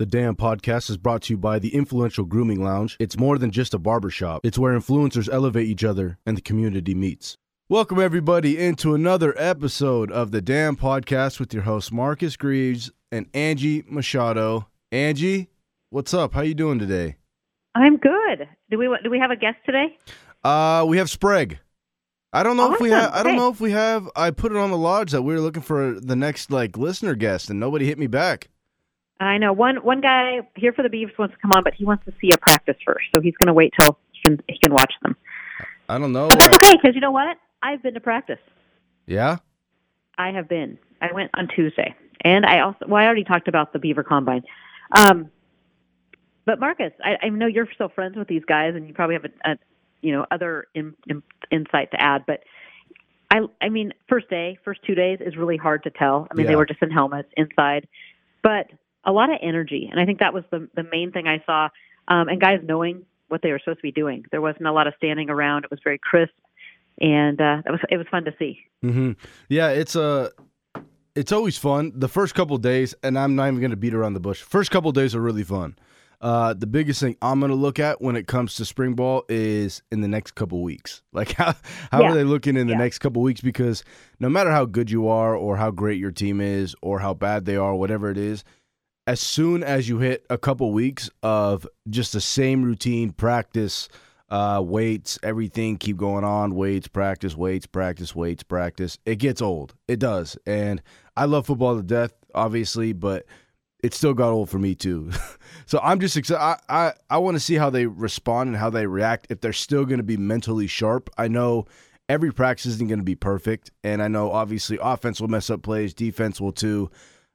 The Damn Podcast is brought to you by the Influential Grooming Lounge. It's more than just a barbershop, it's where influencers elevate each other and the community meets. Welcome, everybody, into another episode of The Damn Podcast with your hosts, Marcus Greaves and Angie Machado. Angie, what's up? How you doing today? I'm good. Do we do we have a guest today? Uh, we have Sprague. I don't know if we have. I don't know if we have. I put it on the lodge that we were looking for the next like listener guest, and nobody hit me back. I know one one guy here for the Beavs wants to come on, but he wants to see a practice first, so he's going to wait till he can he can watch them. I don't know. But that's okay because you know what? I've been to practice. yeah. I have been. I went on Tuesday, and I also well, I already talked about the Beaver Combine. Um, but Marcus, I, I know you're still friends with these guys, and you probably have a, a you know other in, in, insight to add. But I I mean, first day, first two days is really hard to tell. I mean, Yeah. they were just in helmets inside, but a lot of energy, and I think that was the the main thing I saw. Um, and guys knowing what they were supposed to be doing. There wasn't a lot of standing around. It was very crisp, and uh, it was it was fun to see. hmm Yeah, it's a. It's always fun. The first couple days, and I'm not even going to beat around the bush. First couple days are really fun. Uh, the biggest thing I'm going to look at when it comes to spring ball is in the next couple weeks. Like how how Yeah. are they looking in the Yeah. next couple weeks? Because no matter how good you are, or how great your team is, or how bad they are, whatever it is, as soon as you hit a couple weeks of just the same routine practice, uh, weights, everything keep going on, weights, practice, weights, practice, weights, practice, it gets old. It does. And I love football to death, obviously, but it still got old for me too. so I'm just excited. I, I, I want to see how they respond and how they react. If they're still going to be mentally sharp, I know every practice isn't going to be perfect. And I know obviously offense will mess up plays, defense will too.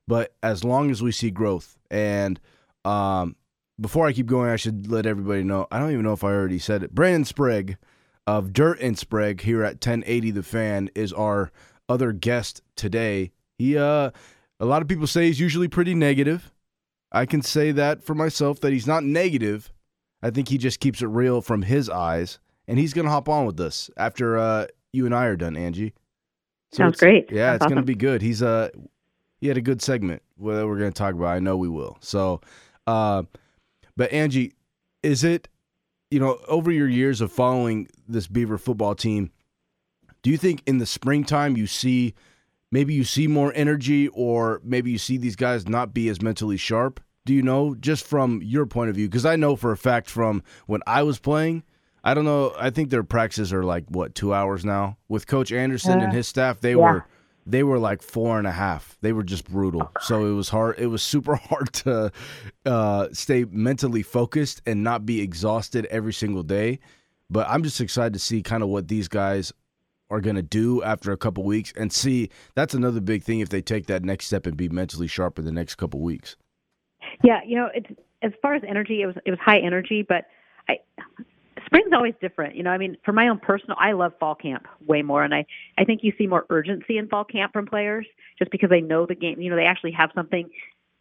But as long as we see growth, and um, before I keep going, I should let everybody know. I don't even know if I already said it. Brandon Sprague of Dirt and Sprague here at 1080 The Fan is our other guest today. He, uh, a lot of people say he's usually pretty negative. I can say that for myself that he's not negative. I think he just keeps it real from his eyes, and he's gonna hop on with us after uh, you and I are done, Angie. Sounds great. Yeah, Sounds it's gonna be good. He's uh he had a good segment that we're gonna talk about. I know we will. So, uh, but Angie, is it you know over your years of following this Beaver football team? Do you think in the springtime you see maybe you see more energy, or maybe you see these guys not be as mentally sharp? Do you know just from your point of view? Because I know for a fact from when I was playing. I don't know. I think their practices are like what two hours now. With Coach Andersen and Uh, his staff, they yeah. were they were like four and a half. They were just brutal. So it was hard. It was super hard to uh, stay mentally focused and not be exhausted every single day. But I'm just excited to see kind of what these guys are going to do after a couple weeks and see. That's another big thing if they take that next step and be mentally sharp in the next couple weeks. Yeah, you know, it's as far as energy, it was it was high energy, but I spring's always different. You know, I mean, for my own personal, I love fall camp way more, and I I think you see more urgency in fall camp from players just because they know the game. You know, they actually have something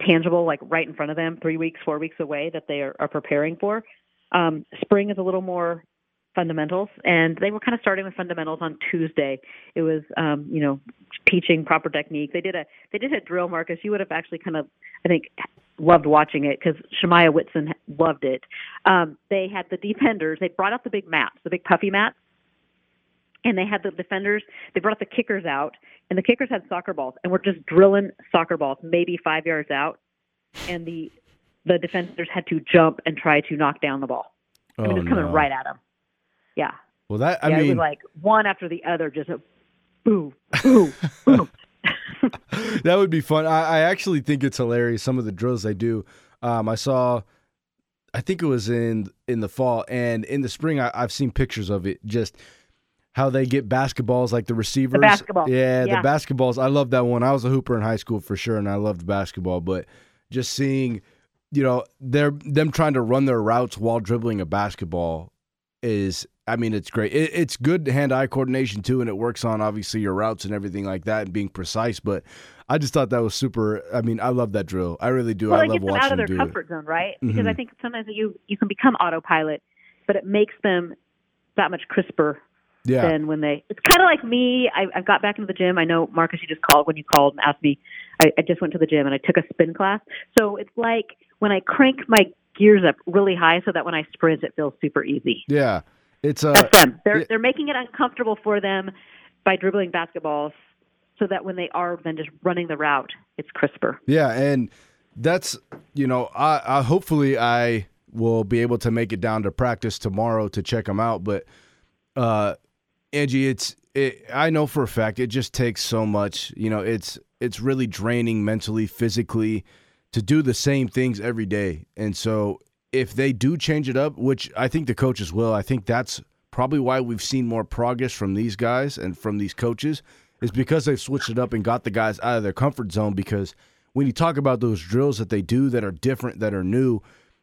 tangible like right in front of them, three weeks, four weeks away that they are, are preparing for. Um, spring is a little more fundamentals, and they were kind of starting with fundamentals on Tuesday. It was, um, you know, teaching proper technique. They did a they did a drill, Marcus. You would have actually kind of, I think, loved watching it because Shemaya Whitson loved it. Um, they had the defenders. They brought out the big mats, the big puffy mats, and they had the defenders. They brought the kickers out, and the kickers had soccer balls, and we're just drilling soccer balls, maybe five yards out, and the the defenders had to jump and try to knock down the ball. I mean, it was coming no. right at them. Yeah, Well, that I yeah, it mean, was like one after the other, just a boo, boo, boo. that would be fun. I, I actually think it's hilarious. Some of the drills they do. Um, I saw, I think it was in in the fall and in the spring. I, I've seen pictures of it. Just how they get basketballs, like the receivers. basketball. Yeah, Yeah. the basketballs. I love that one. I was a hooper in high school for sure, and I loved basketball. But just seeing, you know, they're them trying to run their routes while dribbling a basketball is I mean, it's great. It, it's good hand-eye coordination too, and it works on obviously your routes and everything like that, and being precise. But I just thought that was super. I mean, I love that drill. I really do. well, I it love gets them watching out of their do it. comfort zone, right? Because Mhm. I think sometimes you you can become autopilot, but it makes them that much crisper Yeah, than when they. It's kind of like me. I, I've got back into the gym. I know Marcus, you just called when you called and asked me. I, I just went to the gym and I took a spin class. So it's like when I crank my gears up really high so that when I sprint it feels super easy. Yeah. It's uh That's them. They're yeah. they're making it uncomfortable for them by dribbling basketballs so that when they are then just running the route, it's crisper. Yeah, and that's you know, I, I hopefully I will be able to make it down to practice tomorrow to check them out. But uh, Angie, it's it, I know for a fact it just takes so much. You know, it's it's really draining mentally, physically, to do the same things every day. And so if they do change it up, which I think the coaches will, I think that's probably why we've seen more progress from these guys and from these coaches is because they've switched it up and got the guys out of their comfort zone. Because when you talk about those drills that they do that are different that are new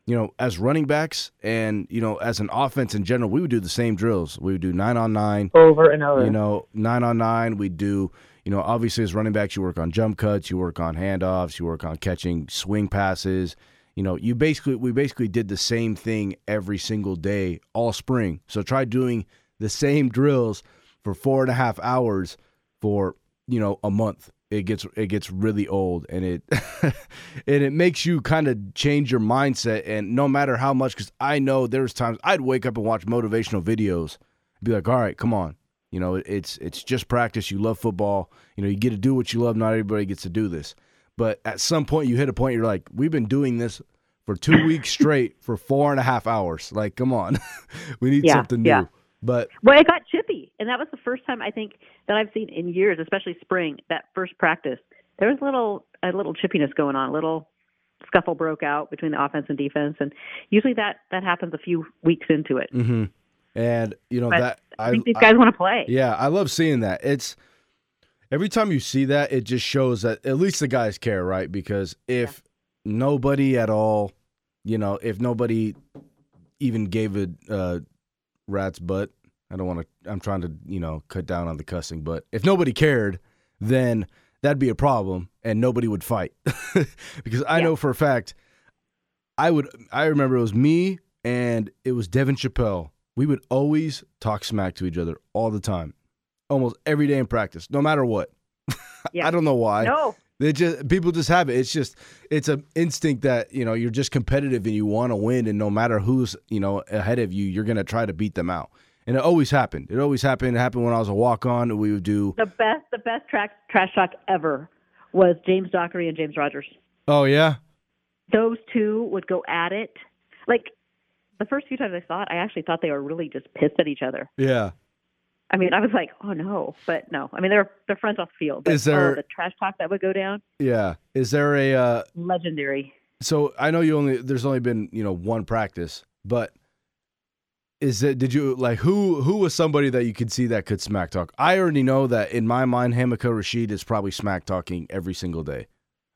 you know as running backs and you know as an offense in general we would do the same drills. We would do nine on nine Over and over. you know nine on nine. We do you know obviously as running backs you work on jump cuts you work on handoffs you work on catching swing passes you know you basically we basically did the same thing every single day all spring. So try doing the same drills for four and a half hours for you know a month. It gets it gets really old and it and it makes you kind of change your mindset. And no matter how much because i know there's times i'd wake up and watch motivational videos be like all right come on. You know it's it's just practice. You love football. You know you get to do what you love. Not everybody gets to do this but at some point you hit a point you're like we've been doing this for two weeks straight for four and a half hours like come on we need Yeah, something new yeah. but Well, it got chippy, and that was the first time I think that I've seen in years, especially spring, that first practice. There was a little a little chippiness going on, a little scuffle broke out between the offense and defense, and usually that that happens a few weeks into it. Mm-hmm. and you know But that I think these guys want to play. Yeah, I love seeing that. It's every time you see that, it just shows that at least the guys care, right? Because if nobody at all, you know, if nobody even gave a uh, rat's butt, I don't want to. I'm trying to, you know, cut down on the cussing, but if nobody cared, then that'd be a problem, and nobody would fight. because I Yeah. know for a fact, I would. I remember it was me and it was Devin Chappell. We would always talk smack to each other all the time, almost every day in practice, no matter what. Yeah. I don't know why. No, They just people just have it. It's just it's an instinct that you know you're just competitive and you want to win, and no matter who's you know ahead of you, you're gonna try to beat them out. And it always happened. It always happened. It happened when I was a walk on. We would do. the best the best track, trash talk ever was James Dockery and James Rogers. Oh yeah, Those two would go at it. Like the first few times I saw it, I actually thought they were really just pissed at each other. yeah. I mean, I was like, oh no, but no. I mean, they're they're friends off the field. But, Is there- oh, the trash talk that would go down? Yeah. Is there a uh, Legendary. so I know you only there's only been, you know, one practice, but is it did you like who who was somebody that you could see that could smack talk? I already know that in my mind Hamilcar Rashed is probably smack talking every single day.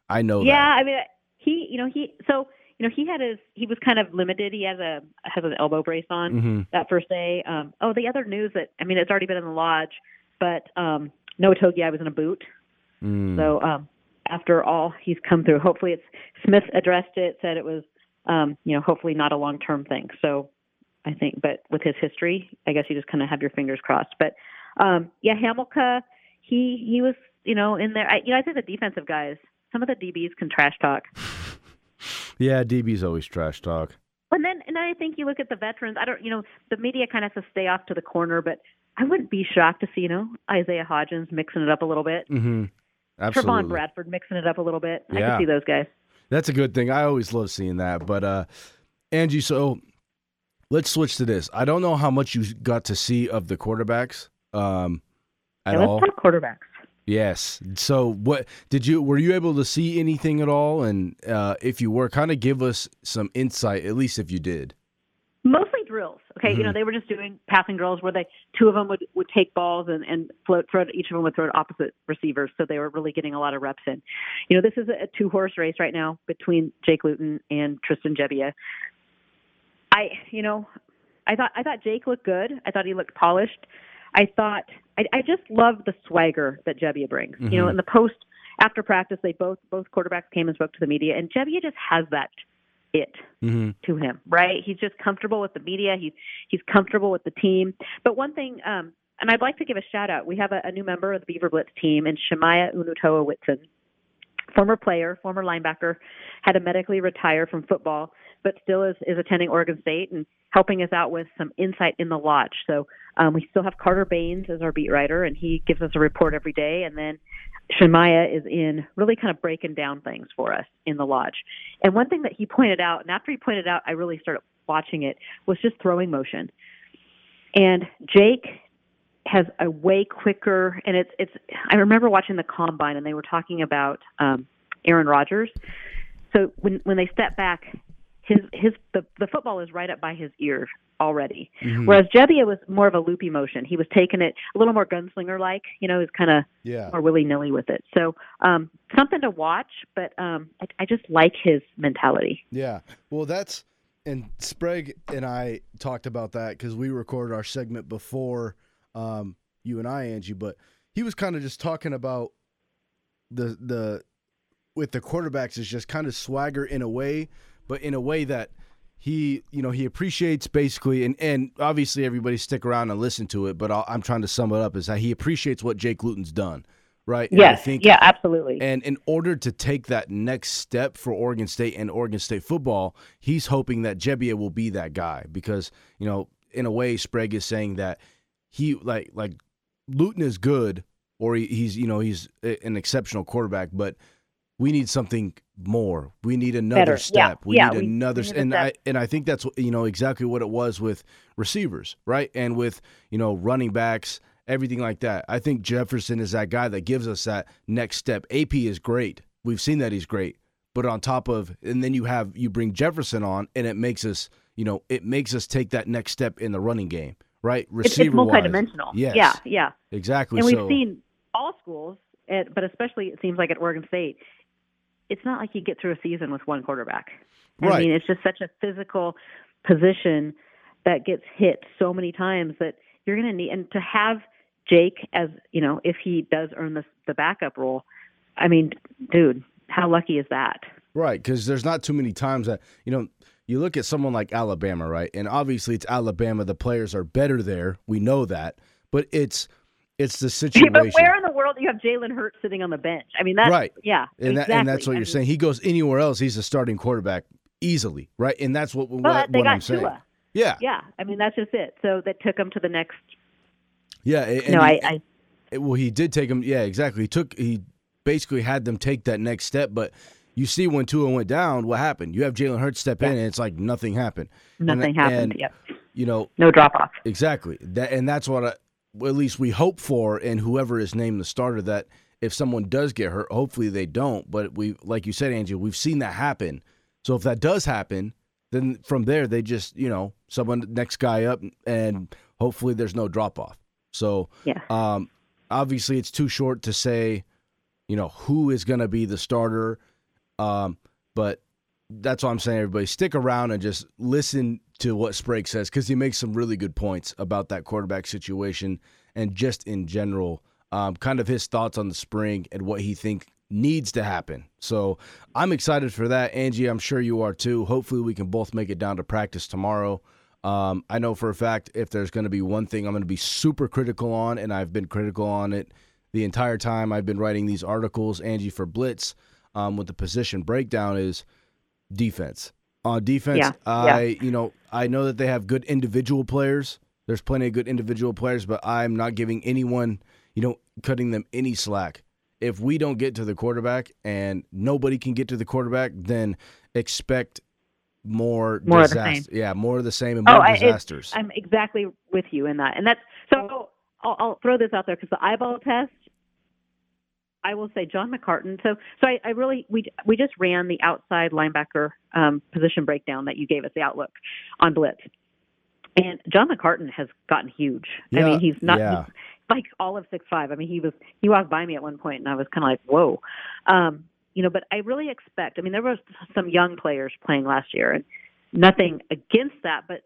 I know that Yeah, that. I mean, he, you know, he so you know he had his he was kind of limited. He has a has an elbow brace on Mm-hmm. that first day. Um, oh, the other news that I mean, it's already been in the lodge, but um, Noah Togiai was in a boot. Mm. So um, after all, he's come through. Hopefully, it's Smith addressed it, said it was, um, you know, hopefully not a long term thing. So I think, but with his history, I guess you just kind of have your fingers crossed. But um, yeah, Hamilcar, he he was, you know, in there. I, you know, I think the defensive guys, some of the DBs can trash talk. Yeah, DB's always trash talk. And then, and I think you look at the veterans. I don't, you know, the media kind of has to stay off to the corner, but I wouldn't be shocked to see, you know, Isaiah Hodgins mixing it up a little bit. Mm-hmm. Absolutely. Trevon Bradford mixing it up a little bit. I Yeah. can see those guys. That's a good thing. I always love seeing that. But uh Angie, so let's switch to this. I don't know how much you got to see of the quarterbacks um at Yeah, let's all. talk quarterbacks. Yes. So what did you were you able to see anything at all and uh if you were kind of give us some insight at least if you did. Mostly drills. Okay, you know, they were just doing passing drills where they two of them would would take balls and and float throw each of them would throw it opposite receivers, so they were really getting a lot of reps in. You know, this is a, a two horse race right now between Jake Luton and Tristan Gebbia. I, you know, I thought I thought Jake looked good. I thought he looked polished. I thought I, I just love the swagger that Gebbia brings. You know, Mhm. in the post after practice, they both both quarterbacks came and spoke to the media, and Gebbia just has that it Mhm. to him, right? He's just comfortable with the media. He's he's comfortable with the team. But one thing, um, and I'd like to give a shout out. We have a, a new member of the Beaver Blitz team, and Shemaya Unutoa Whitson. former player, former linebacker, had to medically retire from football, but still is, is attending Oregon State and helping us out with some insight in the lodge. So um, we still have Carter Baines as our beat writer, and he gives us a report every day. And then Shemaya is in really kind of breaking down things for us in the lodge. And one thing that he pointed out, and after he pointed out, I really started watching it, was just throwing motion. And Jake has a way quicker, and it's it's. I remember watching the combine, and they were talking about um, Aaron Rodgers. So when when they step back, his his the the football is right up by his ear already. Mm-hmm. Whereas Gebbia was more of a loopy motion. He was taking it a little more gunslinger like, you know, he's kind of yeah. more willy nilly with it. So um, something to watch, but um, I, I just like his mentality. Yeah. Well, that's and Sprague and I talked about that because we recorded our segment before um, you and I, Angie. But he was kind of just talking about the the with the quarterbacks is just kind of swagger in a way, but in a way that he you know he appreciates basically and and obviously everybody stick around and listen to it but i am trying to sum it up is that he appreciates what jake luton's done right? Yes. think, yeah absolutely. and in order to take that next step for oregon state and oregon state football he's hoping that Gebbia will be that guy because you know in a way sprague is saying that he like like luton is good or he, he's you know he's an exceptional quarterback but we need something more. We need another Better. step. Yeah. We yeah. need we, another need and I and I think that's you know exactly what it was with receivers, right? And with, you know, running backs, everything like that. I think Jefferson is that guy that gives us that next step. AP is great. We've seen that he's great. But on top of and then you have you bring Jefferson on and it makes us, you know, it makes us take that next step in the running game, right? Receiver it's, it's multidimensional. Yes. Yeah, yeah. Exactly. And we've so, seen all schools, but especially it seems like at Oregon State, it's not like you get through a season with one quarterback. Right. I mean, it's just such a physical position that gets hit so many times that you're going to need and to have Jake as, you know, if he does earn the the backup role, I mean, dude, how lucky is that? Right, cuz there's not too many times that, you know, you look at someone like Alabama, right? And obviously it's Alabama, the players are better there. We know that. But it's it's the situation. but where in the world do you have Jalen Hurts sitting on the bench? I mean, that's right. Yeah, and, exactly. that, and that's what I you're mean, saying. He goes anywhere else, he's a starting quarterback easily, right? And that's what, what, what got I'm saying. Tua. Yeah, Yeah, I mean that's just it. So that took him to the next. yeah. And no, he, I, I. well, he did take him. Yeah, exactly. He took. He basically had them take that next step, but. You see, when Tua went down, what happened? You have Jalen Hurts step Yeah. in, and it's like nothing happened. Nothing and, happened. And, yep. You know, No drop off. Exactly. That and that's what I, at least we hope for and whoever is named the starter that if someone does get hurt, hopefully they don't, but we like you said Angie, we've seen that happen. So if that does happen, then from there they just, you know, someone next guy up and hopefully there's no drop off. So Yeah. um obviously it's too short to say, you know, who is going to be the starter. Um but that's what I'm saying. Everybody, stick around and just listen to what Sprague says because he makes some really good points about that quarterback situation and just in general, um, kind of his thoughts on the spring and what he think needs to happen. So I'm excited for that, Angie. I'm sure you are too. Hopefully, we can both make it down to practice tomorrow. Um, I know for a fact if there's going to be one thing I'm going to be super critical on, and I've been critical on it the entire time I've been writing these articles, Angie for Blitz, um, with the position breakdown is defense. On defense, Yeah, I you know I know that they have good individual players. There's plenty of good individual players, but I'm not giving anyone you know cutting them any slack. If we don't get to the quarterback and nobody can get to the quarterback, then expect more, More disaster. Yeah, more of the same and Oh, more I- disasters. I'm exactly with you in that, and that's so. I'll, I'll throw this out there because the eyeball test. I will say John McCartan. So, so I, I really we we just ran the outside linebacker um, position breakdown that you gave us the outlook on blitz, and John McCartan has gotten huge. I mean, he's not yeah. he's like all of six five. I mean, he was he walked by me at one point, and I was kind of like, whoa, um, you know. But I really expect. I mean, there was some young players playing last year, and nothing against that, but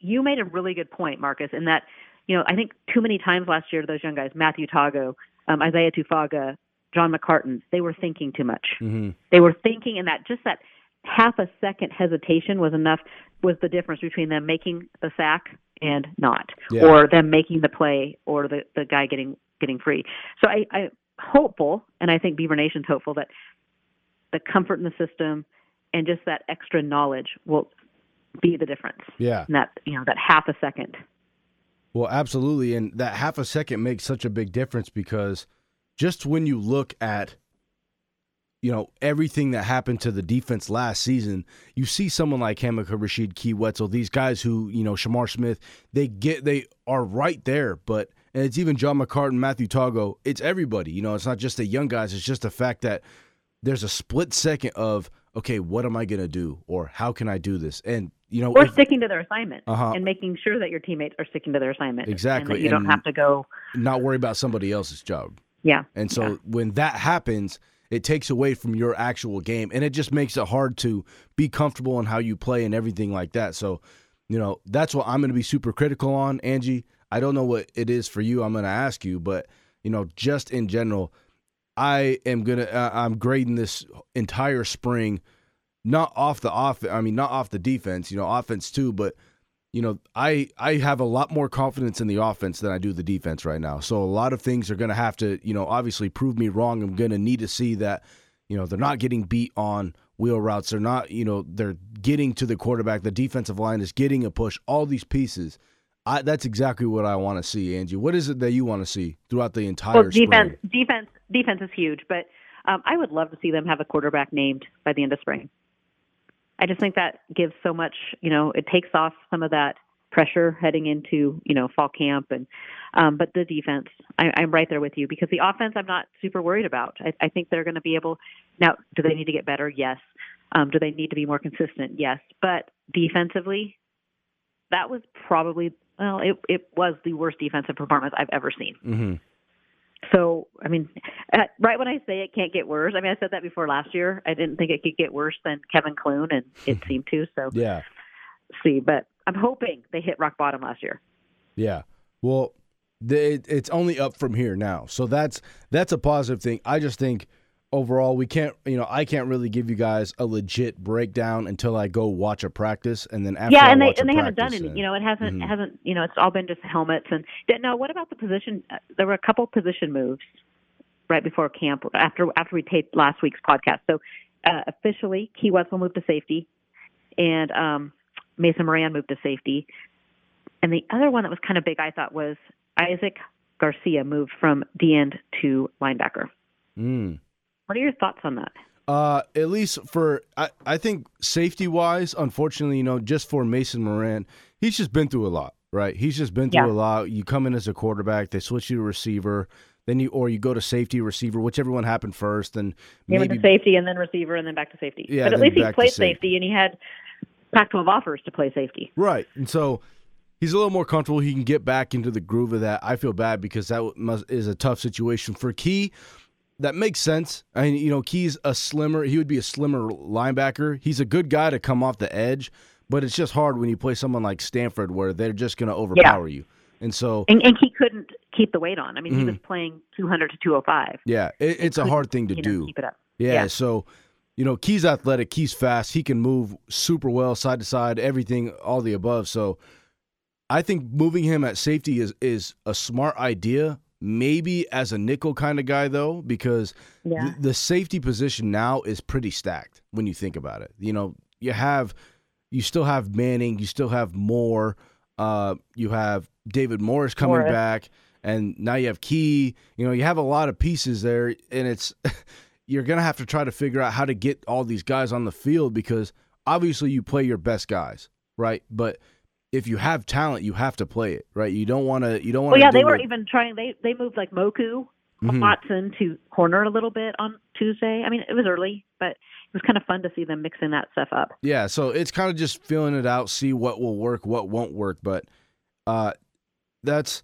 you made a really good point, Marcus, in that, you know, I think too many times last year, those young guys, Matthew Tago, um, Isaiah Tufaga, John McCartan, they were thinking too much. hmm They were thinking, and that just that half a second hesitation was enough, was the difference between them making the sack and not, Yeah. or them making the play, or the, the guy getting getting free. So I, I hopeful, and I think Beaver Nation's hopeful that the comfort in the system and just that extra knowledge will be the difference. Yeah. And that you know that half a second. Well, absolutely, and that half a second makes such a big difference because just when you look at you know everything that happened to the defense last season, you see someone like Hamilcar Rashed, Kee Whetzel, these guys who you know Shamar Smith, they get they are right there, but and it's even John McCartan, Matthew Tago, it's everybody. You know, it's not just the young guys. It's just the fact that there's a split second of okay, what am I to do, or how can I do this, and you know, or if- sticking to their assignment Uh-huh. and making sure that your teammates are sticking to their assignment. Exactly, And that you don't have to go. not worry about somebody else's job. Yeah. And so Yeah. when that happens, it takes away from your actual game and it just makes it hard to be comfortable in how you play and everything like that. So, you know, that's what I'm going to be super critical on, Angie. I don't know what it is for you. I'm going to ask you, but you know, just in general, I am going to uh, I'm grading this entire spring not off the off I mean not off the defense, you know, offense too, but you know, I I have a lot more confidence in the offense than I do the defense right now. So a lot of things are going to have to, you know, obviously prove me wrong. I'm going to need to see that, you know, they're not getting beat on wheel routes. They're not, you know, they're getting to the quarterback. The defensive line is getting a push. All these pieces. I, that's exactly what I want to see, Angie. What is it that you want to see throughout the entire Well, defense, spring? defense, defense is huge, but um, I would love to see them have a quarterback named by the end of spring. I just think that gives so much, you know, it takes off some of that pressure heading into, you know, fall camp and, um, but the defense, I, I'm right there with you because the offense I'm not super worried about. I, I think they're going to be able. Now, do they need to get better? Yes. Um, do they need to be more consistent? Yes. But defensively, that was probably well, it it was the worst defensive performance I've ever seen. Mm-hmm. So, I mean, uh, right when I say it can't get worse, I mean, I said that before last year. I didn't think it could get worse than Kevin Clune, and it seemed to. So, Yeah. see, but I'm hoping they hit rock bottom last year. Yeah. Well, the, it, it's only up from here now. So that's that's a positive thing. I just think overall we can't, you know, I can't really give you guys a legit breakdown until I go watch a practice and then after yeah, I and they watch and they haven't done any. You know, it hasn't Mhm. hasn't. You know, it's all been just helmets and. Now, what about the position? uh, There were a couple position moves right before camp after after we taped last week's podcast. So, uh, officially, Kee Whetzel moved to safety, and um, Mason Moran moved to safety. And the other one that was kind of big, I thought, was Isaac Garcia moved from D end to linebacker. Mm. What are your thoughts on that? Uh, at least for I, I think safety wise, unfortunately, you know, just for Mason Moran, he's just been through a lot, right? He's just been through Yeah. a lot. You come in as a quarterback, they switch you to receiver, then you or you go to safety receiver, whichever one happened first, and maybe to safety and then receiver and then back to safety. Yeah, but at least he played safety. safety and he had Pac-12 offers to play safety. Right. And so he's a little more comfortable. He can get back into the groove of that. I feel bad because that must, is a tough situation for Kee. That makes sense. I mean, you know, Kee's a slimmer. He would be a slimmer linebacker. He's a good guy to come off the edge, but it's just hard when you play someone like Stanford where they're just going to overpower you. And so, And, and he couldn't keep the weight on. I mean, he Mhm. was playing 200 to 205. yeah, it, it's a hard thing to you know, do. Keep it up. Yeah, Yeah. so you know, Kee's athletic, Key's fast, he can move super well side to side, everything, all the above. So I think moving him at safety is is a smart idea. Maybe as a nickel kind of guy though, because Yeah. th- the safety position now is pretty stacked when you think about it. You know, you have you still have Manning, you still have Moore, uh, you have David Morris coming Morris. back, and now you have Kee. You know, you have a lot of pieces there, and it's you're gonna have to try to figure out how to get all these guys on the field because obviously you play your best guys, right? But if you have talent, you have to play it, right? You don't want to. You don't want. Well, yeah, they were what- even trying. They they moved like Moku Mhm. Watson to corner a little bit on Tuesday. I mean, it was early, but it was kind of fun to see them mixing that stuff up. Yeah, so it's kind of just feeling it out, see what will work, what won't work. But uh, that's,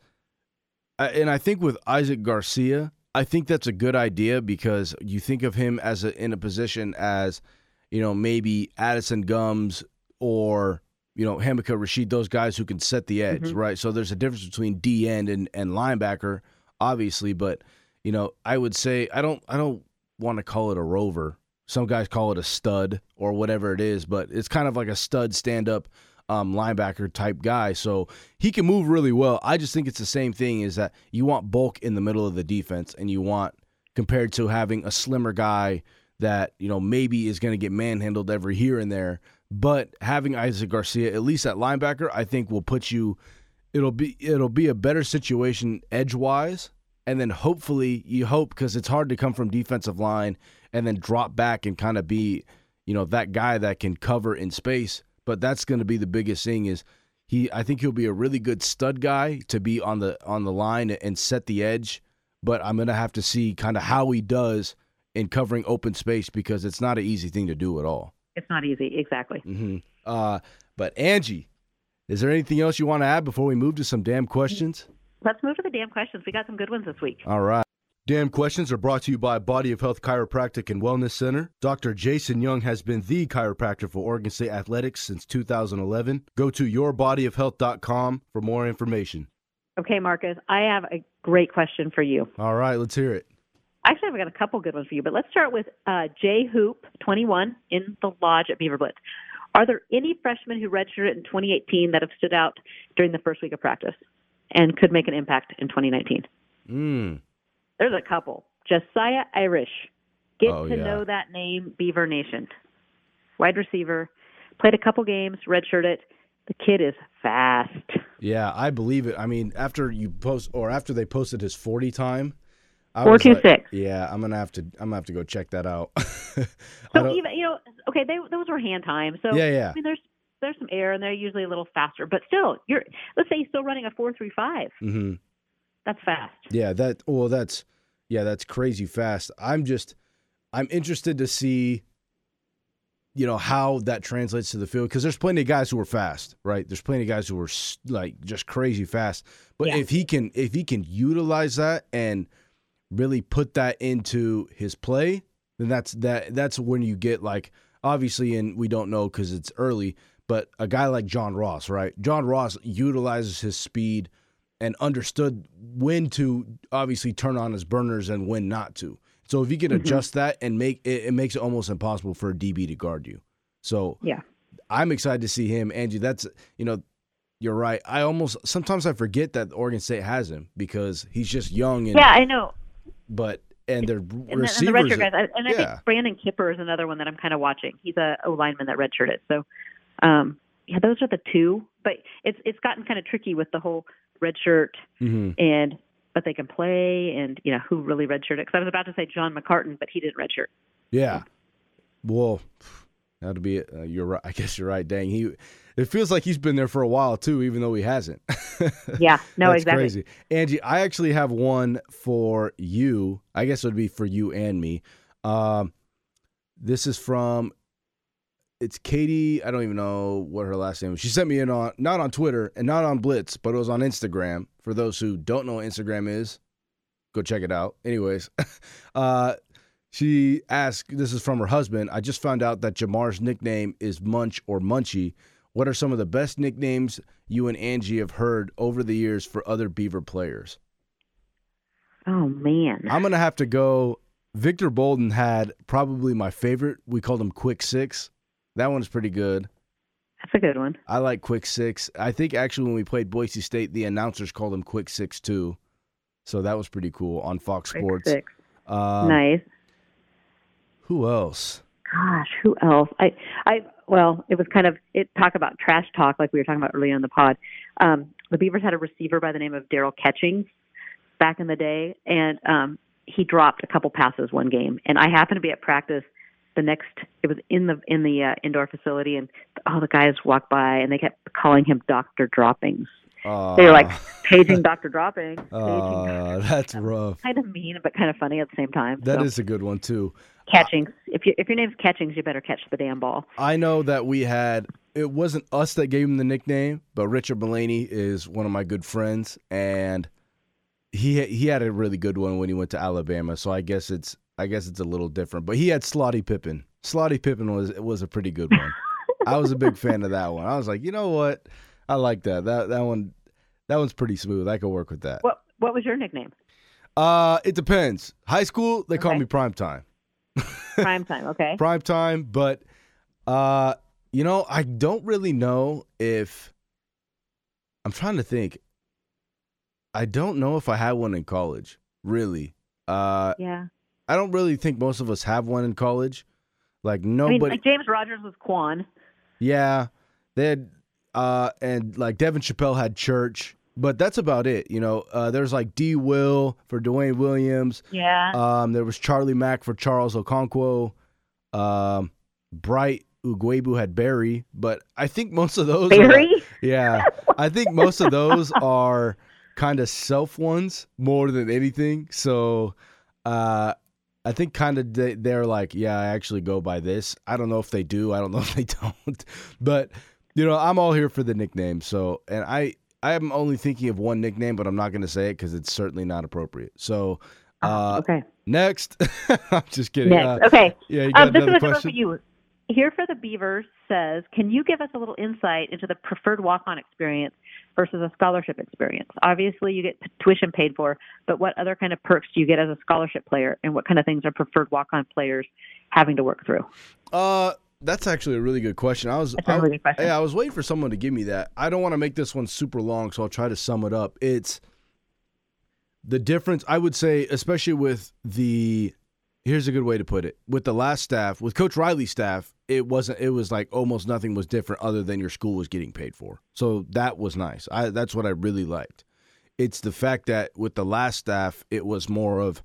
and I think with Isaac Garcia, I think that's a good idea because you think of him as a, in a position as, you know, maybe Addison Gumbs or you know Hamilcar Rashed, those guys who can set the edge, Mhm. right? So there's a difference between D end and and linebacker, obviously, but you know I would say I don't I don't want to call it a rover. Some guys call it a stud or whatever it is, but it's kind of like a stud stand up um, linebacker type guy. So he can move really well. I just think it's the same thing is that you want bulk in the middle of the defense and you want compared to having a slimmer guy that you know maybe is going to get manhandled every here and there. But having Isaac Garcia at least at linebacker, I think will put you. It'll be it'll be a better situation edge wise, and then hopefully you hope because it's hard to come from defensive line and then drop back and kind of be you know that guy that can cover in space. But that's going to be the biggest thing is he. I think he'll be a really good stud guy to be on the on the line and set the edge. But I'm going to have to see kind of how he does in covering open space because it's not an easy thing to do at all. It's not easy, exactly. Mm-hmm. Uh, but Angie, is there anything else you want to add before we move to some damn questions? Let's move to the damn questions. We got some good ones this week. All right. Damn questions are brought to you by Body of Health Chiropractic and Wellness Center. Dr. Jason Young has been the chiropractor for Oregon State Athletics since 2011. Go to yourbodyofhealth.com for more information. Okay, Marcus, I have a great question for you. All right, let's hear it. Actually, I've got a couple good ones for you, but let's start with uh, Jay Hoop, 21, in the lodge at Beaver Blitz. Are there any freshmen who redshirted in 2018 that have stood out during the first week of practice and could make an impact in 2019? Mm. There's a couple. Josiah Irish. Get Oh, to yeah. know that name, Beaver Nation. Wide receiver. Played a couple games, redshirted. The kid is fast. Yeah, I believe it. I mean, after you post or after they posted his 40 time, Four two like, six. Yeah, I'm gonna have to. I'm gonna have to go check that out. So even you know, okay, they those were hand time. So yeah, yeah. I mean, there's there's some air, and they're usually a little faster. But still, you're let's say he's still running a four three five. Mm-hmm. That's fast. Yeah, that well that's yeah, that's crazy fast. I'm just I'm interested to see you know how that translates to the field because there's plenty of guys who are fast, right? There's plenty of guys who are like just crazy fast. But Yeah. if he can if he can utilize that and really put that into his play, then that's that that's when you get like obviously and we don't know cuz it's early, but a guy like John Ross, right? John Ross utilizes his speed and understood when to obviously turn on his burners and when not to. So if you can Mhm. adjust that and make it, it makes it almost impossible for a DB to guard you. So Yeah. I'm excited to see him, Angie. That's you know, you're right. I almost sometimes I forget that Oregon State has him because he's just young and Yeah, I know. But and their And, the- receivers. and the redshirt guys, I- and I yeah. think Brandon Kipper is another one that I'm kind of watching. He's a O lineman that redshirted. So, um, yeah, those are the two. But it's it's gotten kind of tricky with the whole redshirt Mhm. and but they can play and you know who really redshirted. Because I was about to say John McCartan, but he didn't redshirt. Yeah. Well, that'd be. Uh, you're right. I guess you're right. Dang, he. It feels like he's been there for a while too, even though he hasn't. Yeah, no, That's exactly. crazy. Angie, I actually have one for you. I guess it would be for you and me. Um, this is from. It's Katie. I don't even know what her last name is. She sent me in on not on Twitter and not on Blitz, but it was on Instagram. For those who don't know what Instagram is, go check it out. Anyways, uh, she asked. This is from her husband. I just found out that Jermar's nickname is Munch or Munchie. What are some of the best nicknames you and Angie have heard over the years for other Beaver players? Oh man. I'm gonna have to go. Victor Bolden had probably my favorite. We called him Quick Six. That one's pretty good. That's a good one. I like Quick Six. I think actually when we played Boise State, the announcers called him Quick Six too. So that was pretty cool on Fox Quick Sports. Six. Um, nice. Who else? Gosh, who else? I, I, well, it was kind of it talk about trash talk like we were talking about earlier in the pod. Um, the Beavers had a receiver by the name of Daryl Catchings back in the day, and um, he dropped a couple passes one game. And I happened to be at practice the next. It was in the in the uh, indoor facility, and all the guys walked by, and they kept calling him Doctor Droppings. Uh, They were like paging Doctor Droppings. Paging. uh, that's rough. kind of mean, but kind of funny at the same time. That so. is a good one too. Catchings. If you if your name's Catchings, you better catch the damn ball. I know that we had it wasn't us that gave him the nickname, but Richard Mullaney is one of my good friends, and he he had a really good one when he went to Alabama. So I guess it's I guess it's a little different. But he had Slotty Pippen. Slotty Pippen was was a pretty good one. I was a big fan of that one. I was like, you know what, I like that. That that one that one's pretty smooth. I could work with that. What what was your nickname? Uh, it depends. High school, they call me prime time. Prime time. Okay. prime time, but uh, you know, I don't really know if I'm trying to think. I don't know if I had one in college, really. Uh, Yeah. I don't really think most of us have one in college. Like I mean, nobody. like James Rogers was Quan. yeah, they had, uh, and like Devin Chappell had church, but that's about it. You know, uh, there's like D. Will for Dwayne Williams. Yeah. Um, there was Charlie Mack for Charles Okonkwo. Um, Bright Ugwoegbu had Barry, but I think most of those. Are Barry. yeah, I think most of those are kind of self ones more than anything. So, uh, I think kind of they, they're like, yeah, I actually go by this. I don't know if they do. I don't know if they don't. But you know, I'm all here for the nickname. So, and I I am only thinking of one nickname, but I'm not going to say it because it's certainly not appropriate. So, uh, okay. next, I'm just kidding. Next. Uh, okay. yeah, you got Um, this is another for question? you. Here for the Beavers says, can you give us a little insight into the preferred walk-on experience versus a scholarship experience? Obviously, you get tuition paid for, but what other kind of perks do you get as a scholarship player, and what kind of things are preferred walk-on players having to work through? Uh, that's actually a really good question. I was That's a really good question. Yeah, I was waiting for someone to give me that. I don't want to make this one super long, so I'll try to sum it up. It's the difference, I would say, especially with the here's a good way to put it. With the last staff, with Coach Riley's staff, it wasn't it was like almost nothing was different other than your school was getting paid for. So that was nice. I that's what I really liked. It's the fact that with the last staff, it was more of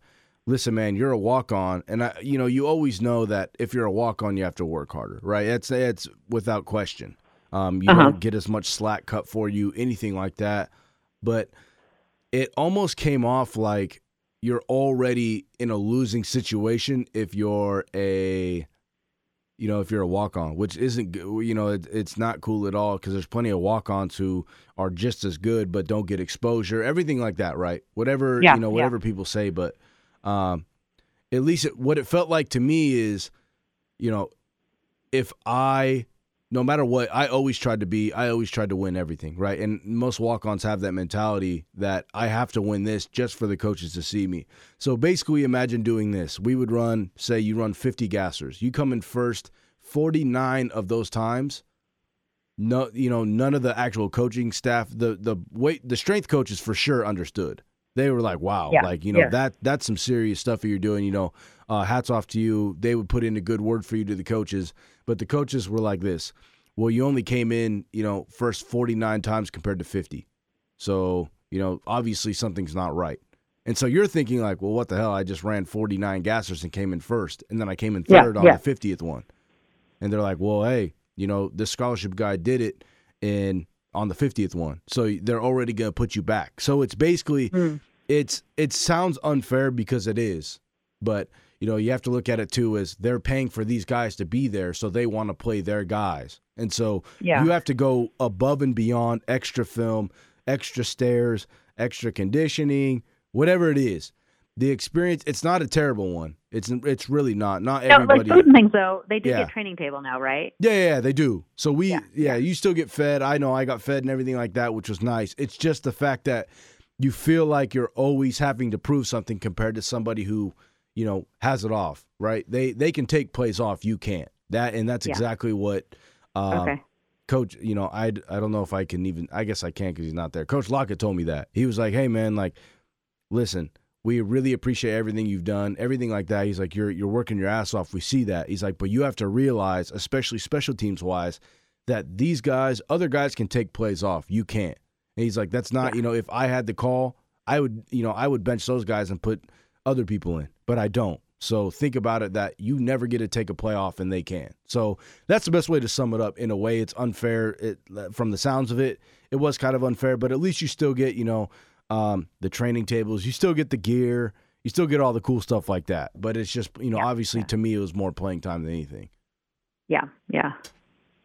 listen, man, you're a walk on, and I, you know, you always know that if you're a walk on, you have to work harder, right? It's it's without question. Um, you Uh-huh. don't get as much slack cut for you, anything like that. But it almost came off like you're already in a losing situation if you're a you know if you're a walk on which isn't you know it, it's not cool at all because there's plenty of walk ons who are just as good but don't get exposure everything like that right whatever Yeah, you know yeah. whatever people say but um at least it, what it felt like to me is you know if i no matter what i always tried to be i always tried to win everything right? And most walk-ons have that mentality that i have to win this just for the coaches to see me. So basically imagine doing this. We would run say you run 50 gassers. You come in first 49 of those times no you know none of the actual coaching staff the the weight the strength coaches for sure understood they were like wow Yeah, like you know yeah. that that's some serious stuff that you're doing you know uh, hats off to you. They would put in a good word for you to the coaches but the coaches were like this well you only came in you know first 49 times compared to 50 so you know obviously something's not right. And so you're thinking like well what the hell? I just ran 49 gassers and came in first and then i came in Yeah, third on yeah. the 50th one. And they're like, "Well, hey, you know, this scholarship guy did it in on the 50th one. So they're already going to put you back." So it's basically Mm. it's it sounds unfair because it is. But, you know, you have to look at it too as they're paying for these guys to be there, so they want to play their guys. And so Yeah. you have to go above and beyond extra film, extra stairs, extra conditioning, whatever it is. The experience it's not a terrible one. It's it's really not. Not No, like everybody food and things though, they do Yeah. get training table now, right? yeah, yeah, they do. So we, yeah, Yeah, you still get fed. I know I got fed and everything like that, which was nice. It's just the fact that you feel like you're always having to prove something compared to somebody who, you know, has it off, right? They they can take plays off, you can't. That and that's Yeah. exactly what um, okay. coach, you know, I I don't know if I can even I guess I can cuz he's not there. Coach Lockett told me that. He was like, "Hey man, like listen, we really appreciate everything you've done, everything like that. He's like, you're you're working your ass off. We see that. He's like, but you have to realize, especially special teams wise, that these guys, other guys can take plays off. You can't. And he's like, that's not, you know, if I had the call, I would, you know, I would bench those guys and put other people in, but I don't. So think about it that you never get to take a play off and they can. So that's the best way to sum it up. In a way, it's unfair. It, from the sounds of it, it was kind of unfair, but at least you still get, you know, um, the training tables. You still get the gear. You still get all the cool stuff like that. But it's just, you know, Yeah, obviously yeah. to me, it was more playing time than anything. Yeah, yeah.